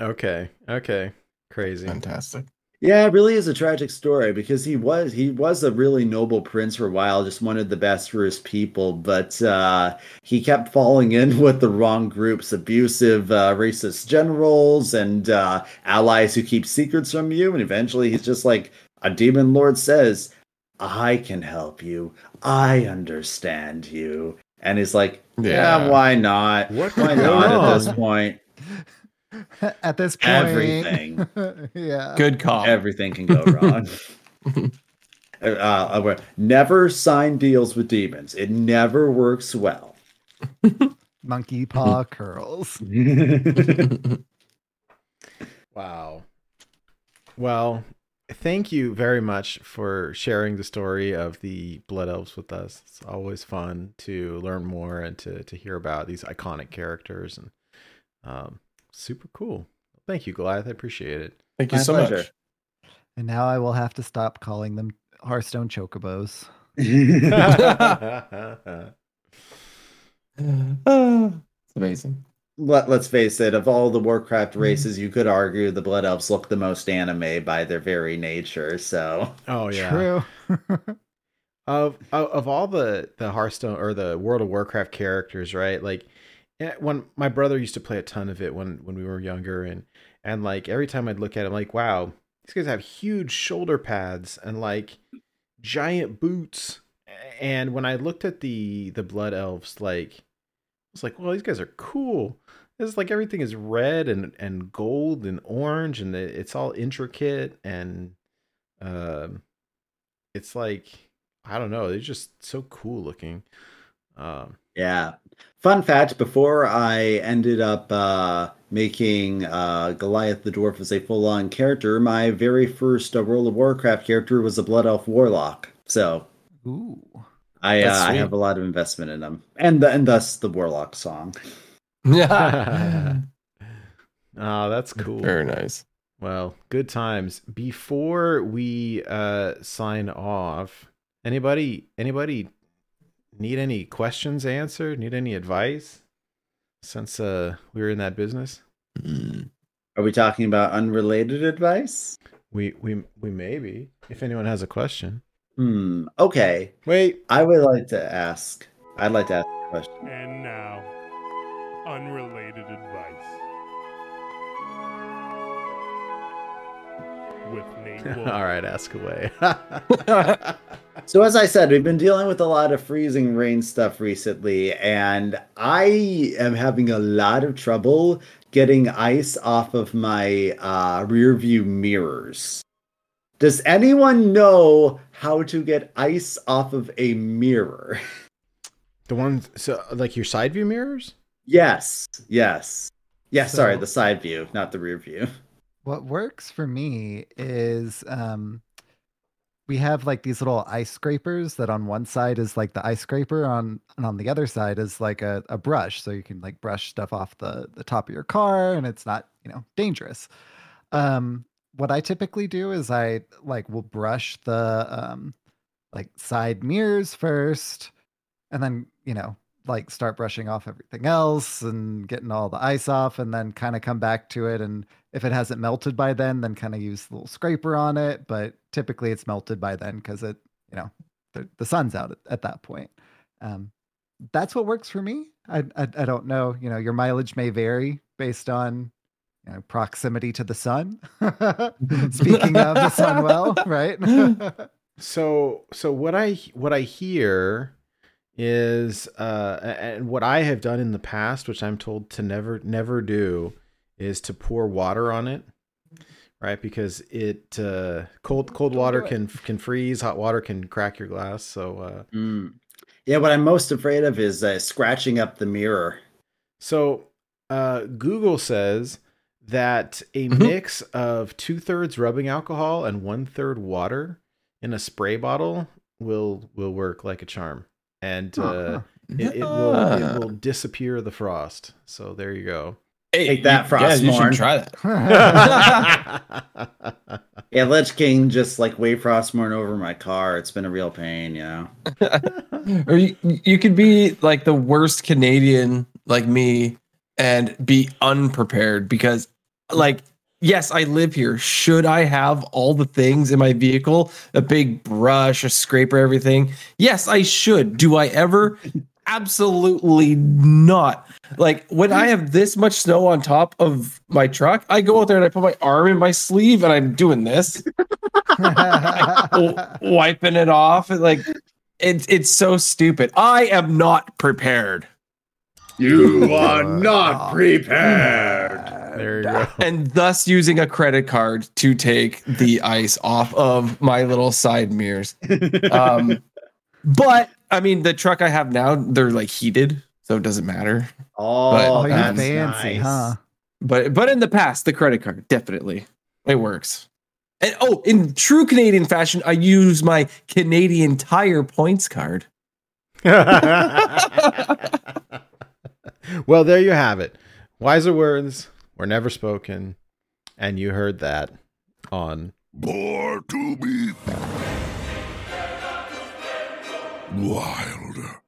okay. Okay. Crazy. Fantastic. Yeah, it really is a tragic story because he was he was a really noble prince for a while, just wanted the best for his people, but uh, he kept falling in [laughs] with the wrong groups, abusive, uh, racist generals and uh, allies who keep secrets from you, and eventually he's just like a demon lord says, "I can help you. I understand you," and he's like, "Yeah, Yeah. why not? What Why could go not at this point? [laughs] [laughs] At this point, Everything." [laughs] yeah. Good call. everything can go wrong. [laughs] uh, uh, never sign deals with demons. It never works well. Monkey paw curls. Wow. Well, thank you very much for sharing the story of the Blood Elves with us. It's always fun to learn more and to, to hear about these iconic characters and um, super cool. Thank you, Goliath. I appreciate it. Thank you My so pleasure. much. And now I will have to stop calling them Hearthstone chocobos. It's amazing. Let, let's face it, of all the Warcraft mm-hmm. races, you could argue the Blood Elves look the most anime by their very nature. So, oh yeah. True. of, of of all the the Hearthstone or the World of Warcraft characters, right? Like when my brother used to play a ton of it when when we were younger, and and like every time I'd look at him, like wow, these guys have huge shoulder pads and like giant boots. And when I looked at the the Blood Elves, like I was like, well, these guys are cool. It's like everything is red and and gold and orange, and it's all intricate and um, it's like I don't know, they're just so cool looking. Um, yeah. Fun fact before I ended up uh, making uh, Goliath the Dwarf as a full on character, my very first uh, World of Warcraft character was a Blood Elf Warlock. So, Ooh. I, uh, I have a lot of investment in them, and the, and thus the Warlock song. Yeah. [laughs] oh, that's cool. Very nice. Well, good times. Before we uh sign off, anybody anybody need any questions answered? Need any advice? Since uh we were in that business, Mm. Are we talking about unrelated advice? we we we maybe. If anyone has a question, Hmm. Okay. wait. I would like to ask. I'd like to ask a question. And now, unrelated advice. With Nate [laughs] All right, ask away. [laughs] [laughs] So as I said, we've been dealing with a lot of freezing rain stuff recently, and I am having a lot of trouble getting ice off of my uh, rear view mirrors. Does anyone know how to get ice off of a mirror? the ones so like your side view mirrors? yes, yes. Yes, sorry, the side view, not the rear view. What works for me is um, we have like these little ice scrapers that on one side is like the ice scraper on and on the other side is like a, a brush. So you can like brush stuff off the the top of your car and it's not you know dangerous. Um what i typically do is i like will brush the um like side mirrors first and then you know like start brushing off everything else and getting all the ice off and then kind of come back to it and if it hasn't melted by then then kind of use the little scraper on it but typically it's melted by then because it you know the, the sun's out at, at that point. Um that's what works for me. I, I i don't know you know your mileage may vary based on you know proximity to the sun. [laughs] Speaking of the sun well [laughs] right? So so what I what I hear is uh and what I have done in the past, which I'm told to never never do, is to pour water on it right? Because it uh, cold cold water can can freeze, hot water can crack your glass. So uh, Mm. Yeah, what I'm most afraid of is uh, scratching up the mirror. so uh, Google says that a Mhm. mix of two thirds rubbing alcohol and one third water in a spray bottle will will work like a charm, and uh, huh. it, it will it will disappear the frost. So there you go. Hey, Take that, you- yeah, you should try that. [laughs] Yeah, Lich King just like wave Frostmourne over my car. It's been a real pain, you know. [laughs] or you, you could be like the worst Canadian like me and be unprepared because like yes, I live here. Should I have all the things in my vehicle? A big brush, a scraper, everything? Yes, I should. Do I ever? Absolutely not. Like when I have this much snow on top of my truck, I go out there and I put my arm in my sleeve and I'm doing this [laughs] w- wiping it off and like it's it's so stupid. I am not prepared. You are not prepared. there you go. And thus using a credit card to take the ice off of my little side mirrors. Um [laughs] but I mean the truck I have now, they're like heated, so it doesn't matter. Oh, But- Oh, you're that's fancy, nice. huh? But but in the past, the credit card, definitely. It works. And oh, in true Canadian fashion, I use my Canadian Tire points card. [laughs] well, there you have it. Wiser words were never spoken, and you heard that on Born to be wild.